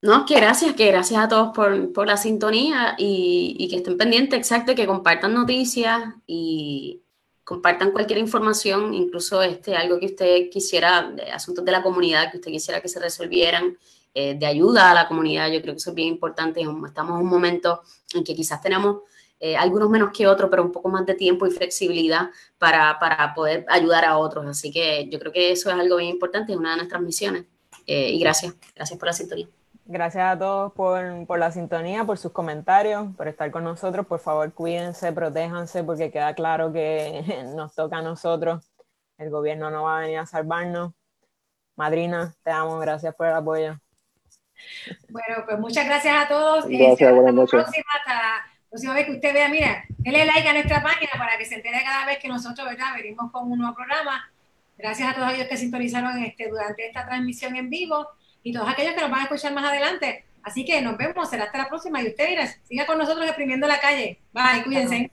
No, que gracias, que gracias a todos por, la sintonía y, que estén pendientes, exacto, que compartan noticias y compartan cualquier información, incluso este, algo que usted quisiera, asuntos de la comunidad, que usted quisiera que se resolvieran, eh, de ayuda a la comunidad. Yo creo que eso es bien importante. Estamos en un momento en que quizás tenemos eh, algunos menos que otros, pero un poco más de tiempo y flexibilidad para, para, poder ayudar a otros. Así que yo creo que eso es algo bien importante, es una de nuestras misiones. Eh, y gracias, gracias por la sintonía. Gracias a todos por, la sintonía, por sus comentarios, por estar con nosotros. Por favor, cuídense, protéjanse, porque queda claro que nos toca a nosotros. El gobierno no va a venir a salvarnos. Madrina, te amo, gracias por el apoyo. Bueno, pues muchas gracias a todos. Gracias, buenas noches. Hasta la próxima vez que usted vea, mira, denle like a nuestra página para que se entere cada vez que nosotros, ¿verdad?, venimos con un nuevo programa. Gracias a todos ellos que sintonizaron este, durante esta transmisión en vivo y todos aquellos que nos van a escuchar más adelante. Así que nos vemos, será hasta la próxima y usted siga con nosotros exprimiendo la calle. Bye, cuídense.